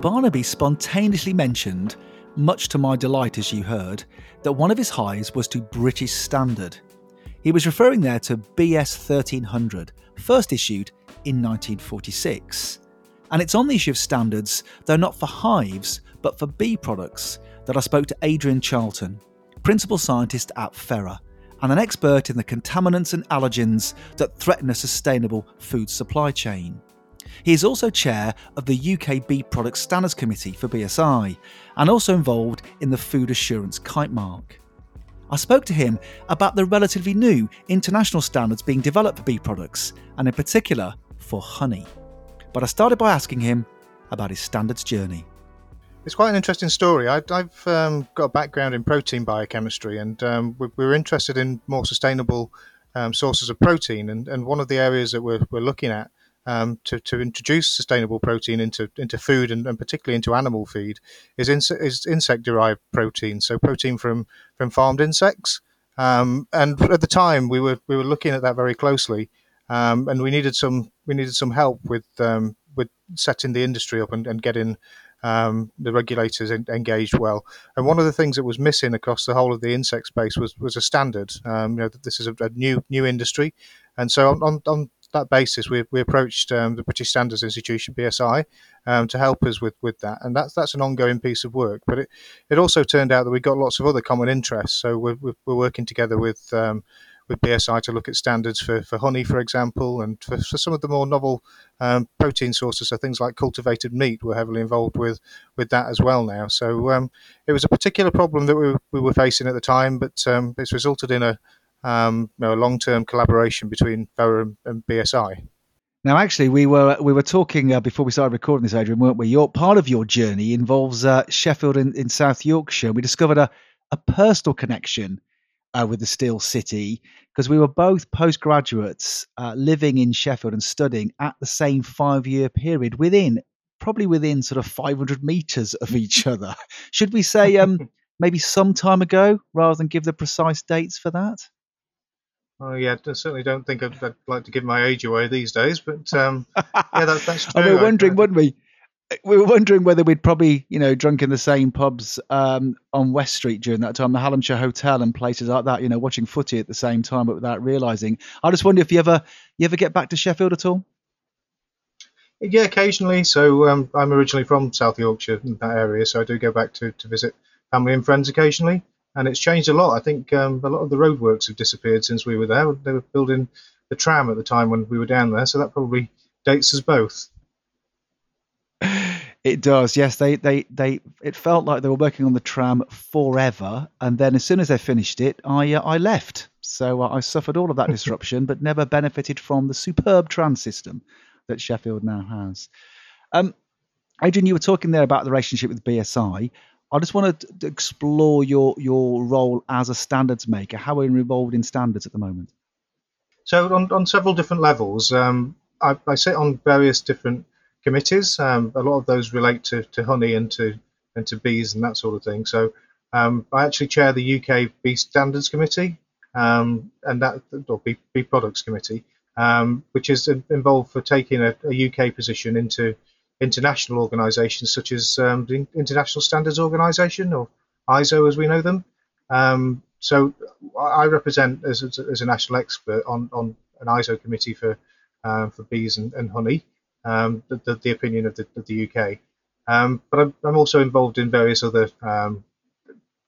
Barnaby spontaneously mentioned, much to my delight as you heard, that one of his hives was to British Standard. He was referring there to BS 1300, first issued in 1946. And it's on the issue of standards, though not for hives, but for bee products, that I spoke to Adrian Charlton, principal scientist at Fera, and an expert in the contaminants and allergens that threaten a sustainable food supply chain. He is also chair of the UK Bee Product Standards Committee for BSI and also involved in the Food Assurance Kite Mark. I spoke to him about the relatively new international standards being developed for bee products, and in particular for honey. But I started by asking him about his standards journey. It's quite an interesting story. I, have um, got a background in protein biochemistry, and um, we, we're interested in more sustainable um, sources of protein. And, and one of the areas that we're, we're looking at um, to, to introduce sustainable protein into into food and, and particularly into animal feed is, inse- is insect derived protein. So protein from from farmed insects. Um, and at the time, we were we were looking at that very closely, um, and we needed some we needed some help with um, with setting the industry up and, and getting um, the regulators engaged well. And one of the things that was missing across the whole of the insect space was was a standard. Um, you know, this is a, a, new new industry, and so on, on that basis, we, we approached um, the British Standards Institution (BSI) um, to help us with, with that, and that's that's an ongoing piece of work. But it, it also turned out that we got lots of other common interests. So we're, we're working together with um, with BSI to look at standards for, for honey, for example, and for, for some of the more novel um, protein sources, so things like cultivated meat, we're heavily involved with with that as well now. So um, it was a particular problem that we, we were facing at the time, but um, it's resulted in a, um, you know, a long term collaboration between BOA and, and, BSI. Now, actually, we were we were talking uh, before we started recording this, Adrian, weren't we? Your part of your journey involves uh, Sheffield in, in South Yorkshire. We discovered a, a personal connection uh, with the Steel City because we were both postgraduates uh, living in Sheffield and studying at the same five year period within probably within sort of 500 meters of each other. Should we say um, maybe some time ago rather than give the precise dates for that? Oh yeah, I certainly don't think I'd, I'd like to give my age away these days, but um, yeah, that, that's true. we were wondering, wouldn't we? we were wondering whether we'd probably, you know, drunk in the same pubs um, on West Street during that time, the Hallamshire Hotel and places like that, you know, watching footy at the same time, but without realising. I just wonder if you ever you ever get back to Sheffield at all. Yeah, occasionally. So um, I'm originally from South Yorkshire, in that area, so I do go back to, to visit family and friends occasionally. And it's changed a lot. I think um, a lot of the roadworks have disappeared since we were there. They were building the tram at the time when we were down there, so that probably dates us both. It does, yes. They, they, they. It felt like they were working on the tram forever, and then as soon as they finished it, I, uh, I left. So uh, I suffered all of that disruption, but never benefited from the superb tram system that Sheffield now has. Um, Adrian, you were talking there about the relationship with BSI. I just want to explore your your role as a standards maker. How are you involved in standards at the moment? So on, on several different levels, um, I, I sit on various different committees. Um, a lot of those relate to, to honey and to and to bees and that sort of thing. So um, I actually chair the UK Bee Standards Committee um, and that or Bee, Bee Products Committee, um, which is involved for taking a, a, UK position into international organisations such as um, the International Standards Organisation or ISO as we know them. Um, so I represent as, as a national expert on, on an ISO committee for uh, for bees and, and honey um, the, the, the, opinion of the, of the UK. Um, but I'm, I'm, also involved in various other um,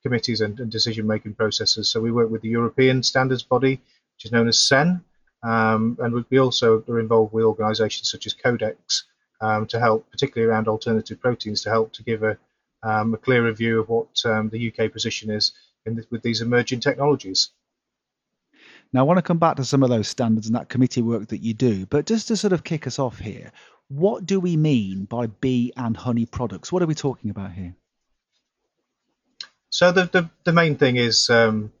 committees and, and decision making processes. So we work with the European standards body, which is known as CEN, um, and we also are involved with organisations such as Codex um, to help, particularly around alternative proteins, to help to give a, um, a clearer view of what the UK position is the, with these emerging technologies. Now, I want to come back to some of those standards and that committee work that you do, but just to sort of kick us off here, what do we mean by bee and honey products? What are we talking about here? So the the, the main thing is um,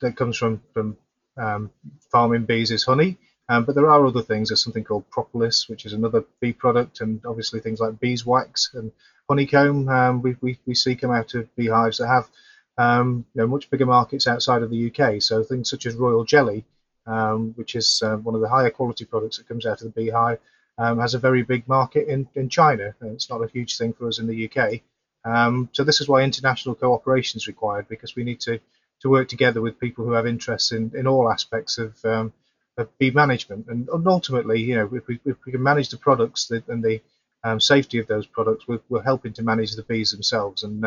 that comes from from um, farming bees is honey, um, but there are other things. There's something called propolis, which is another bee product, and obviously things like beeswax and honeycomb. Um, we, we we see come out of beehives that have um, you know, much bigger markets outside of the UK. So things such as royal jelly, um, which is uh, one of the higher quality products that comes out of the beehive, um, has a very big market in, in China. And it's not a huge thing for us in the UK. So this is why international cooperation is required because we need to, to work together with people who have interests in, in all aspects of, um, of bee management. And, ultimately, you know, if we, if we can manage the products that, and the um, safety of those products, we're, we're, helping to manage the bees themselves. And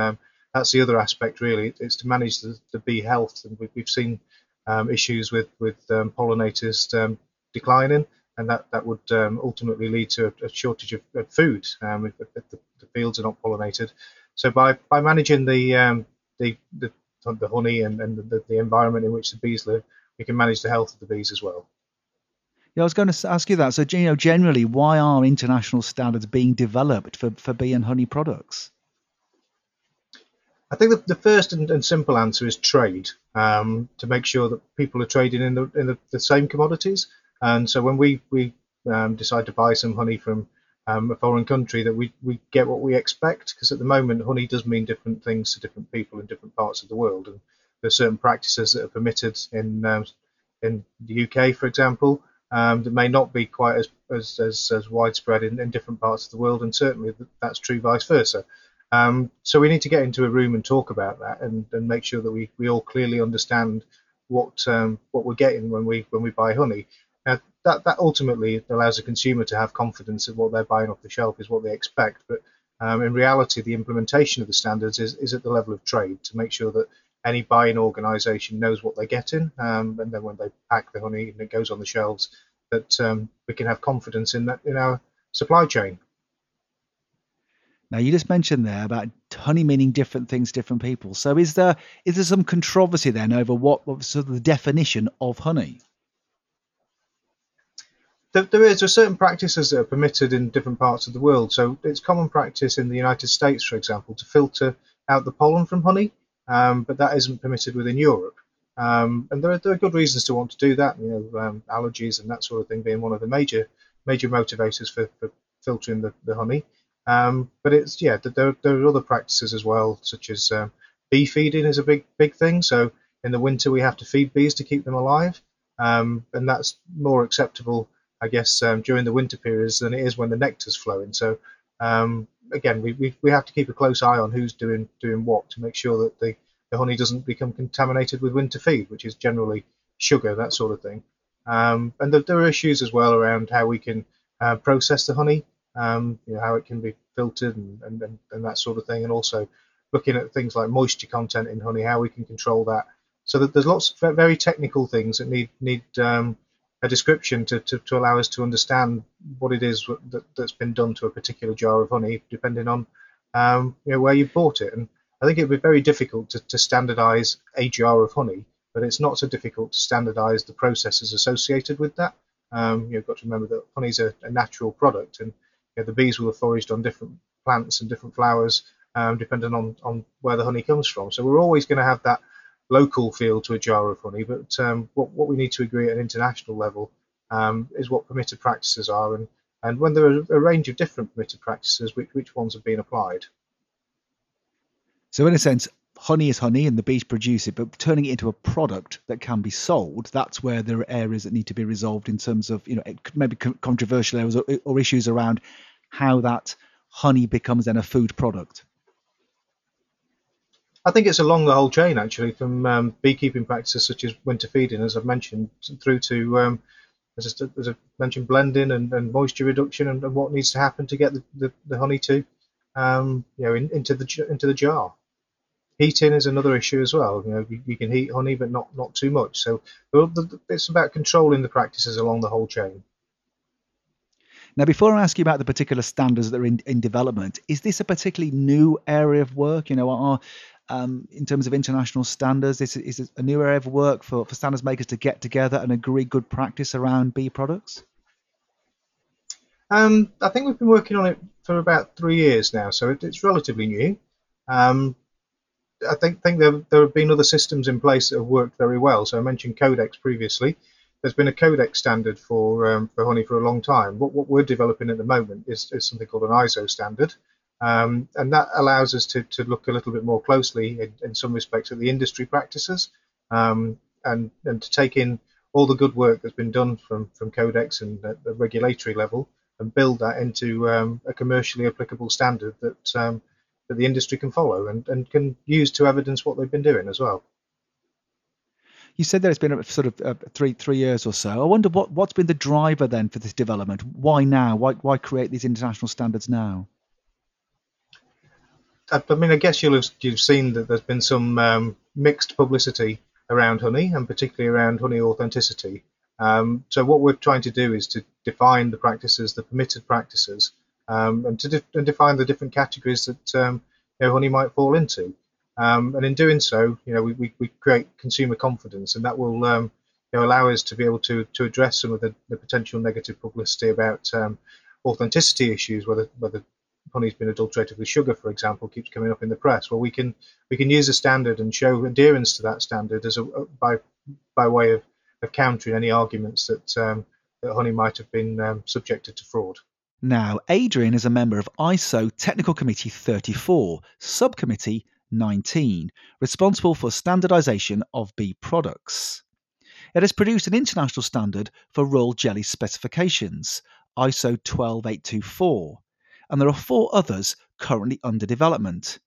that's the other aspect really. It's to manage the, the bee health, and we've, we've seen um, issues with with um, pollinators um, declining, and that that would um, ultimately lead to a, a shortage of, of food um, if, if the, the, fields are not pollinated. So by by managing the um, the, the, the honey and, and the, the environment in which the bees live, we can manage the health of the bees as well. Yeah, I was going to ask you that. So, you know, generally, why are international standards being developed for, for bee and honey products? I think the, the first and, and, simple answer is trade, um, to make sure that people are trading in the in the, the same commodities. And so when we we um, decide to buy some honey from um, a foreign country, that we, we get what we expect, because at the moment honey does mean different things to different people in different parts of the world, and there's certain practices that are permitted in um, in the UK, for example, um, that may not be quite as as, as, as widespread in, in, different parts of the world, and certainly that's true vice versa. Um, so we need to get into a room and talk about that, and, and make sure that we, we all clearly understand what um, what we're getting when we when we buy honey. Now that that ultimately allows the consumer to have confidence that what they're buying off the shelf is what they expect. But um, in reality, the implementation of the standards is, is at the level of trade to make sure that any buying organisation knows what they're getting, um, and then when they pack the honey and it goes on the shelves, that um, we can have confidence in that in our supply chain. Now you just mentioned there about honey meaning different things, different people. So is there is there some controversy then over what, what sort of the definition of honey? There, there is. There are certain practices that are permitted in different parts of the world. So it's common practice in the United States, for example, to filter out the pollen from honey, um, but that isn't permitted within Europe. Um, and there are, there are good reasons to want to do that. You know, um, allergies and that sort of thing being one of the major major motivators for, for filtering the, the honey. Um, but it's yeah, there, there are other practices as well, such as um, bee feeding is a big big thing. So in the winter we have to feed bees to keep them alive, and that's more acceptable, I guess, during the winter periods than it is when the nectar's flowing. So um, again, we, we, we have to keep a close eye on who's doing doing what to make sure that the, the honey doesn't become contaminated with winter feed, which is generally sugar, that sort of thing. Um, and there, there, are issues as well around how we can uh, process the honey um, you know, how it can be filtered and, and, and, that sort of thing, and also looking at things like moisture content in honey, how we can control that. So that there's lots of very technical things that need need um, a description to, to, to, allow us to understand what it is that, that's been done to a particular jar of honey, depending on um, you know, where you bought it. And I think it would be very difficult to, to standardize a jar of honey, but it's not so difficult to standardize the processes associated with that. Um, you've got to remember that honey is a, a natural product, and know, the bees will have foraged on different plants and different flowers, um, depending on, on where the honey comes from. So we're always going to have that local feel to a jar of honey, but um, what, what we need to agree at an international level um, is what permitted practices are, and, and when there are a range of different permitted practices, which, which ones have been applied. So, in a sense, honey is honey and the bees produce it, but turning it into a product that can be sold, that's where there are areas that need to be resolved in terms of, you know, it could maybe controversial areas or, or issues around how that honey becomes then a food product? I think it's along the whole chain actually, from um, beekeeping practices such as winter feeding, as I've mentioned, through to um, as, I, as I mentioned, blending and, and moisture reduction and, and, what needs to happen to get the, the, the honey to um, you know in, into the into the jar. Heating is another issue as well. You know, you, you can heat honey, but not not too much. So it's about controlling the practices along the whole chain. Now, before I ask you about the particular standards that are in, in development, is this a particularly new area of work? You know, are um, in terms of international standards, is, is a new area of work for, for standards makers to get together and agree good practice around bee products? Um, I think we've been working on it for about three years now, so it, it's relatively new. Um, I think think there, there have been other systems in place that have worked very well. So I mentioned Codex previously there's been a codex standard for um, for honey for a long time. What, what we're developing at the moment is, is something called an ISO standard, um, and that allows us to, to look a little bit more closely in, in some respects at the industry practices um, and and to take in all the good work that's been done from from codex and at the regulatory level and build that into um, a commercially applicable standard that um, that the industry can follow and, and can use to evidence what they've been doing as well. You said that it's been sort of uh, three three years or so. I wonder what what's been the driver then for this development? Why now? Why why create these international standards now? I, mean, I guess you'll have you've seen that there's been some um, mixed publicity around honey, and particularly around honey authenticity. Um, so what we're trying to do is to define the practices, the permitted practices, um, and to de- and define the different categories that um, you know, honey might fall into. Um, and in doing so, you know, we, we, we, create consumer confidence, and that will um, you know, allow us to be able to to address some of the, the potential negative publicity about um, authenticity issues, whether whether honey's been adulterated with sugar, for example, keeps coming up in the press. Well, we can we can use a standard and show adherence to that standard as a by by way of, of countering any arguments that um, that honey might have been um, subjected to fraud. Now, Adrian is a member of ISO Technical Committee 34, Subcommittee 19, responsible for standardization of bee products. It has produced an international standard for royal jelly specifications, ISO 12824, and there are four others currently under development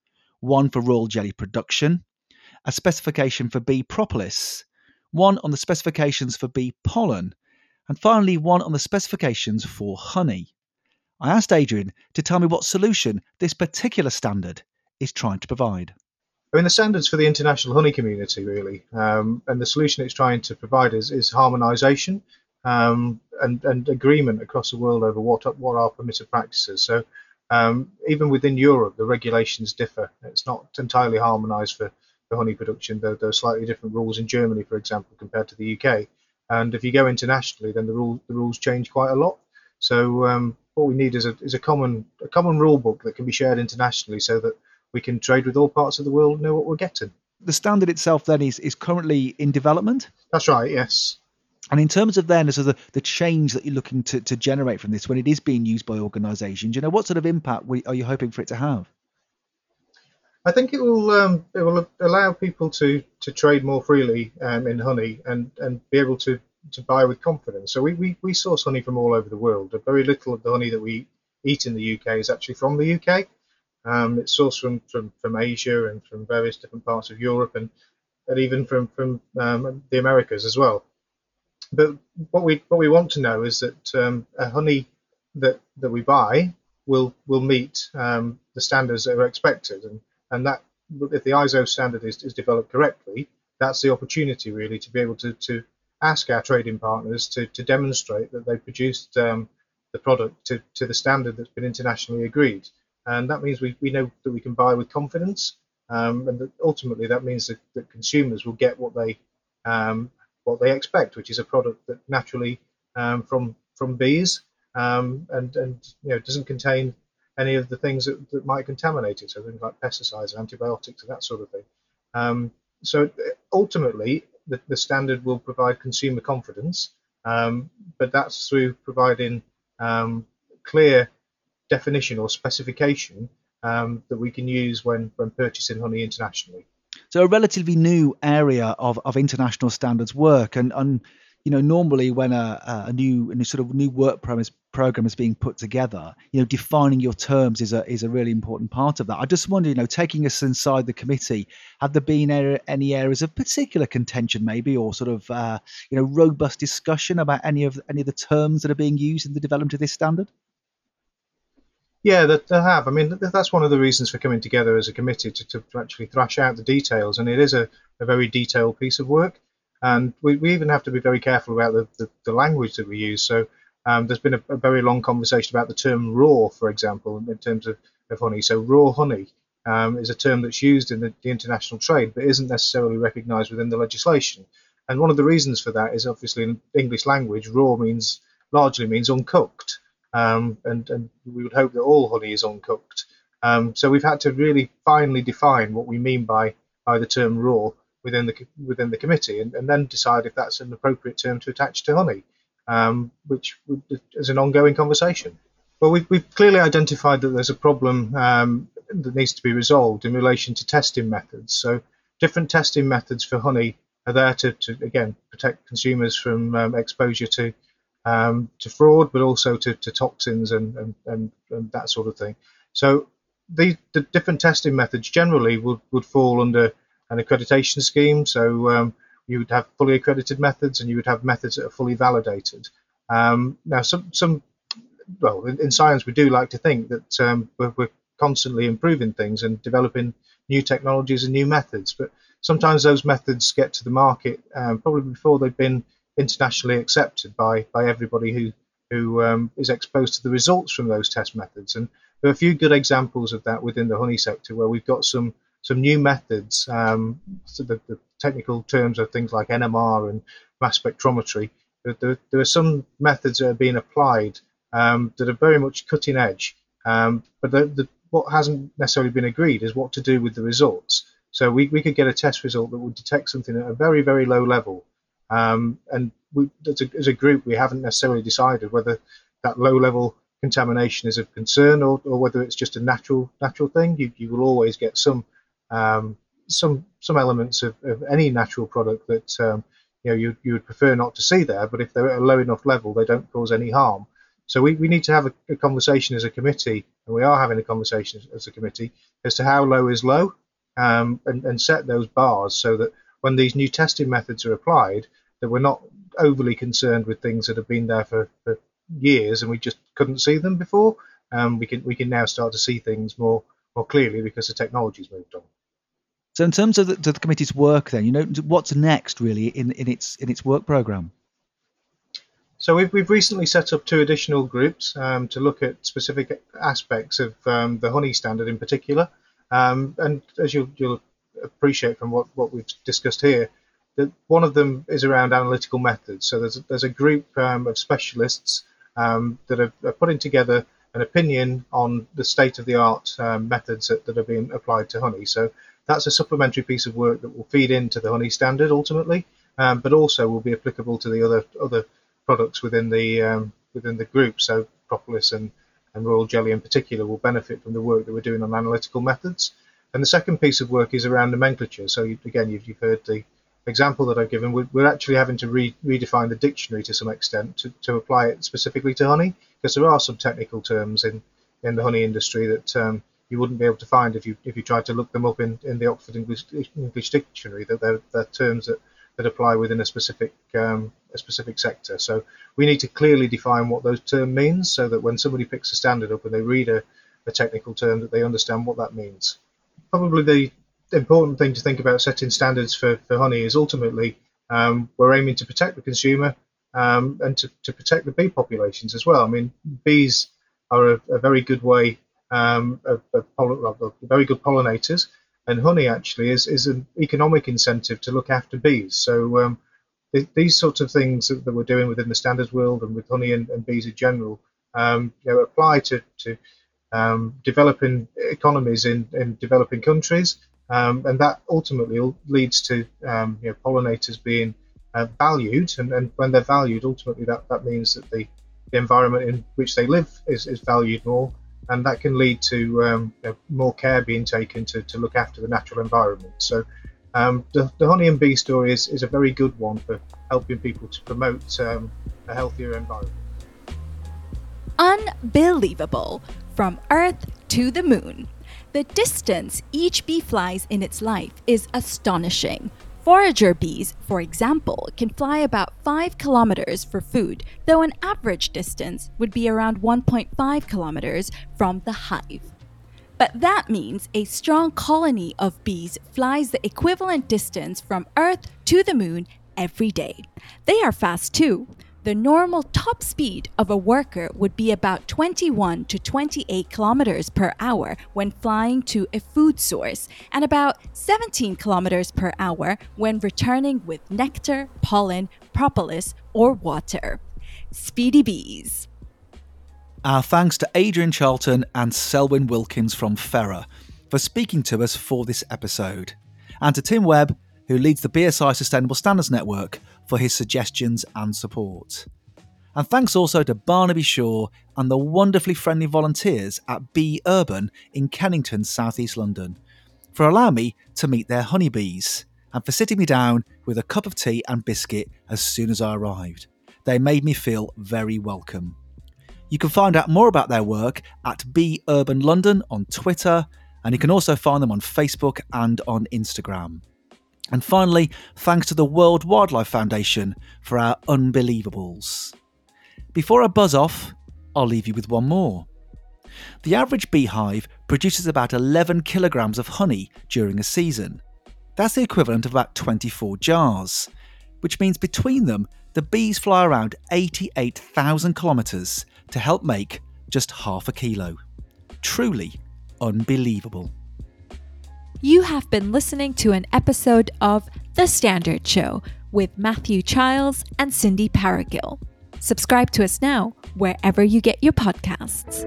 one for royal jelly production, a specification for bee propolis, one on the specifications for bee pollen, and finally one on the specifications for honey. I asked Adrian to tell me what solution this particular standard is trying to provide. I mean, the standards for the international honey community, really, um, and the solution it's trying to provide is, is harmonisation um, and, and agreement across the world over what what are permitted practices. So um, even within Europe, the regulations differ. It's not entirely harmonised for, for honey production. There, there, are slightly different rules in Germany, for example, compared to the UK. And if you go internationally, then the, rule, the rules change quite a lot. So um, what we need is a, is a common a common rule book that can be shared internationally, so that we can trade with all parts of the world and know what we're getting. The standard itself then is, is currently in development? That's right, yes. And in terms of then, so the, the change that you're looking to, to generate from this when it is being used by organisations, you know, what sort of impact are you hoping for it to have? I think it will um, it will allow people to, to trade more freely um, in honey and, and be able to, to buy with confidence. So we, we, we source honey from all over the world. Very little of the honey that we eat in the UK is actually from the UK. Um, it's sourced from, from, from Asia and from various different parts of Europe and, and even from, from um, the Americas as well. But what we what we want to know is that um, a honey that that we buy will will meet um, the standards that are expected, and and that if the ISO standard is, is developed correctly, that's the opportunity really to be able to to ask our trading partners to, to demonstrate that they produced um, the product to, to the standard that's been internationally agreed. And that means we, we know that we can buy with confidence. Um, and that ultimately that means that, that, consumers will get what they um, what they expect, which is a product that naturally um, from from bees um, and and you know doesn't contain any of the things that, that might contaminate it, so things like pesticides and antibiotics and that sort of thing. Um, so ultimately, the, the, standard will provide consumer confidence, um, but that's through providing um, clear definition or specification um, that we can use when, when purchasing honey internationally. So a relatively new area of, of international standards work, and, and you know normally when a, a new a new sort of new work is, program is being put together, you know defining your terms is a is a really important part of that. I just wonder, you know, taking us inside the committee, have there been any areas of particular contention, maybe, or sort of uh, you know robust discussion about any of any of the terms that are being used in the development of this standard? Yeah, they have. I mean, that's one of the reasons for coming together as a committee to, to actually thrash out the details, and it is a, a very detailed piece of work. And we, we even have to be very careful about the, the, the language that we use. So um, there's been a, a, very long conversation about the term raw, for example, in terms of, of honey. So raw honey um, is a term that's used in the, the international trade, but isn't necessarily recognised within the legislation. And one of the reasons for that is obviously in English language, raw means largely means uncooked um, and, and we would hope that all honey is uncooked. Um, so we've had to really finely define what we mean by, by the term raw within the within the committee, and, and then decide if that's an appropriate term to attach to honey, um, which is an ongoing conversation. Well, we've, we've clearly identified that there's a problem um, that needs to be resolved in relation to testing methods. So different testing methods for honey are there to, to again protect consumers from um, exposure to um, to fraud, but also to, to toxins and, and, and, and, that sort of thing. So the, the different testing methods generally would, would fall under an accreditation scheme. So um, you would have fully accredited methods and you would have methods that are fully validated. Um, now, some, some well, in, in, science, we do like to think that um, we're, we're, constantly improving things and developing new technologies and new methods, but sometimes those methods get to the market um, probably before they've been internationally accepted by by everybody who who um, is exposed to the results from those test methods. And there are a few good examples of that within the honey sector, where we've got some some new methods. Um, so the, the, technical terms are things like NMR and mass spectrometry. There, there, are some methods that are being applied um, that are very much cutting edge. Um, but the, the, what hasn't necessarily been agreed is what to do with the results. So we, we could get a test result that would detect something at a very, very low level. Um, and we, as, a, as, a, group, we haven't necessarily decided whether that low level contamination is of concern or, or whether it's just a natural natural thing. You, you will always get some um, some some elements of, of, any natural product that um, you know you, you would prefer not to see there, but if they're at a low enough level, they don't cause any harm. So we, we need to have a, a conversation as a committee, and we are having a conversation as, a committee as to how low is low, um, and, and set those bars so that when these new testing methods are applied, that we're not overly concerned with things that have been there for, for years and we just couldn't see them before. Um, we can we can now start to see things more more clearly because the technology's moved on. So, in terms of the, the committee's work, then you know what's next really in, in its in its work program. So we've, we've recently set up two additional groups um, to look at specific aspects of um, the honey standard in particular. Um, and as you'll, you'll, appreciate from what, what we've discussed here, that one of them is around analytical methods. So there's a, there's a group um, of specialists um, that are, are, putting together an opinion on the state of the art um, methods that, that, are being applied to honey. So that's a supplementary piece of work that will feed into the honey standard ultimately, um, but also will be applicable to the other other products within the um, within the group. So propolis and and royal jelly in particular will benefit from the work that we're doing on analytical methods. And the second piece of work is around nomenclature. So you, again, you've, you've, heard the example that I've given. We're, we're actually having to re, redefine the dictionary to some extent to, to apply it specifically to honey, because there are some technical terms in, in the honey industry that um, you wouldn't be able to find if you if you tried to look them up in, in the Oxford English, English Dictionary. That they're, they're terms that, that apply within a specific um, a specific sector. So we need to clearly define what those terms means, so that when somebody picks a standard up and they read a, a technical term, that they understand what that means. Probably the important thing to think about setting standards for, for honey is ultimately um, we're aiming to protect the consumer um, and to, to protect the bee populations as well. I mean, bees are a, a very good way um, of, very good pollinators, and honey actually is, is an economic incentive to look after bees. So um, th- these sorts of things that, that, we're doing within the standards world and with honey and, and bees in general, um, you know, apply to, to um, developing economies in, in developing countries, um, and that ultimately leads to um, you know, pollinators being uh, valued, and, and when they're valued, ultimately that, that means that the, the environment in which they live is, is valued more, and that can lead to um, you know, more care being taken to, to look after the natural environment. So um, the, the, honey and bee story is, is a very good one for helping people to promote um, a healthier environment. Unbelievable! From Earth to the Moon. The distance each bee flies in its life is astonishing. Forager bees, for example, can fly about 5 kilometers for food, though an average distance would be around 1.5 kilometers from the hive. But that means a strong colony of bees flies the equivalent distance from Earth to the moon every day. They are fast too the normal top speed of a worker would be about 21 to 28 kilometers per hour when flying to a food source, and about 17 kilometers per hour when returning with nectar, pollen, propolis, or water. Speedy bees. Our thanks to Adrian Charlton and Selwyn Wilkins from Fera for speaking to us for this episode, and to Tim Webb, who leads the BSI Sustainable Standards Network for his suggestions and support. And thanks also to Barnaby Shaw and the wonderfully friendly volunteers at Bee Urban in Kennington, southeast London, for allowing me to meet their honeybees and for sitting me down with a cup of tea and biscuit as soon as I arrived. They made me feel very welcome. You can find out more about their work at Bee Urban London on Twitter, and you can also find them on Facebook and on Instagram. And finally, thanks to the World Wildlife Foundation for our unbelievables. Before I buzz off, I'll leave you with one more. The average beehive produces about 11 kilograms of honey during a season. That's the equivalent of about 24 jars. which means between them, the bees fly around 88,000 kilometres to help make just half a kilo. Truly unbelievable. You have been listening to an episode of The Standard Show with Matthew Childs and Cindy Parokkil. Subscribe to us now wherever you get your podcasts.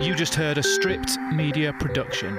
You just heard a stripped media production.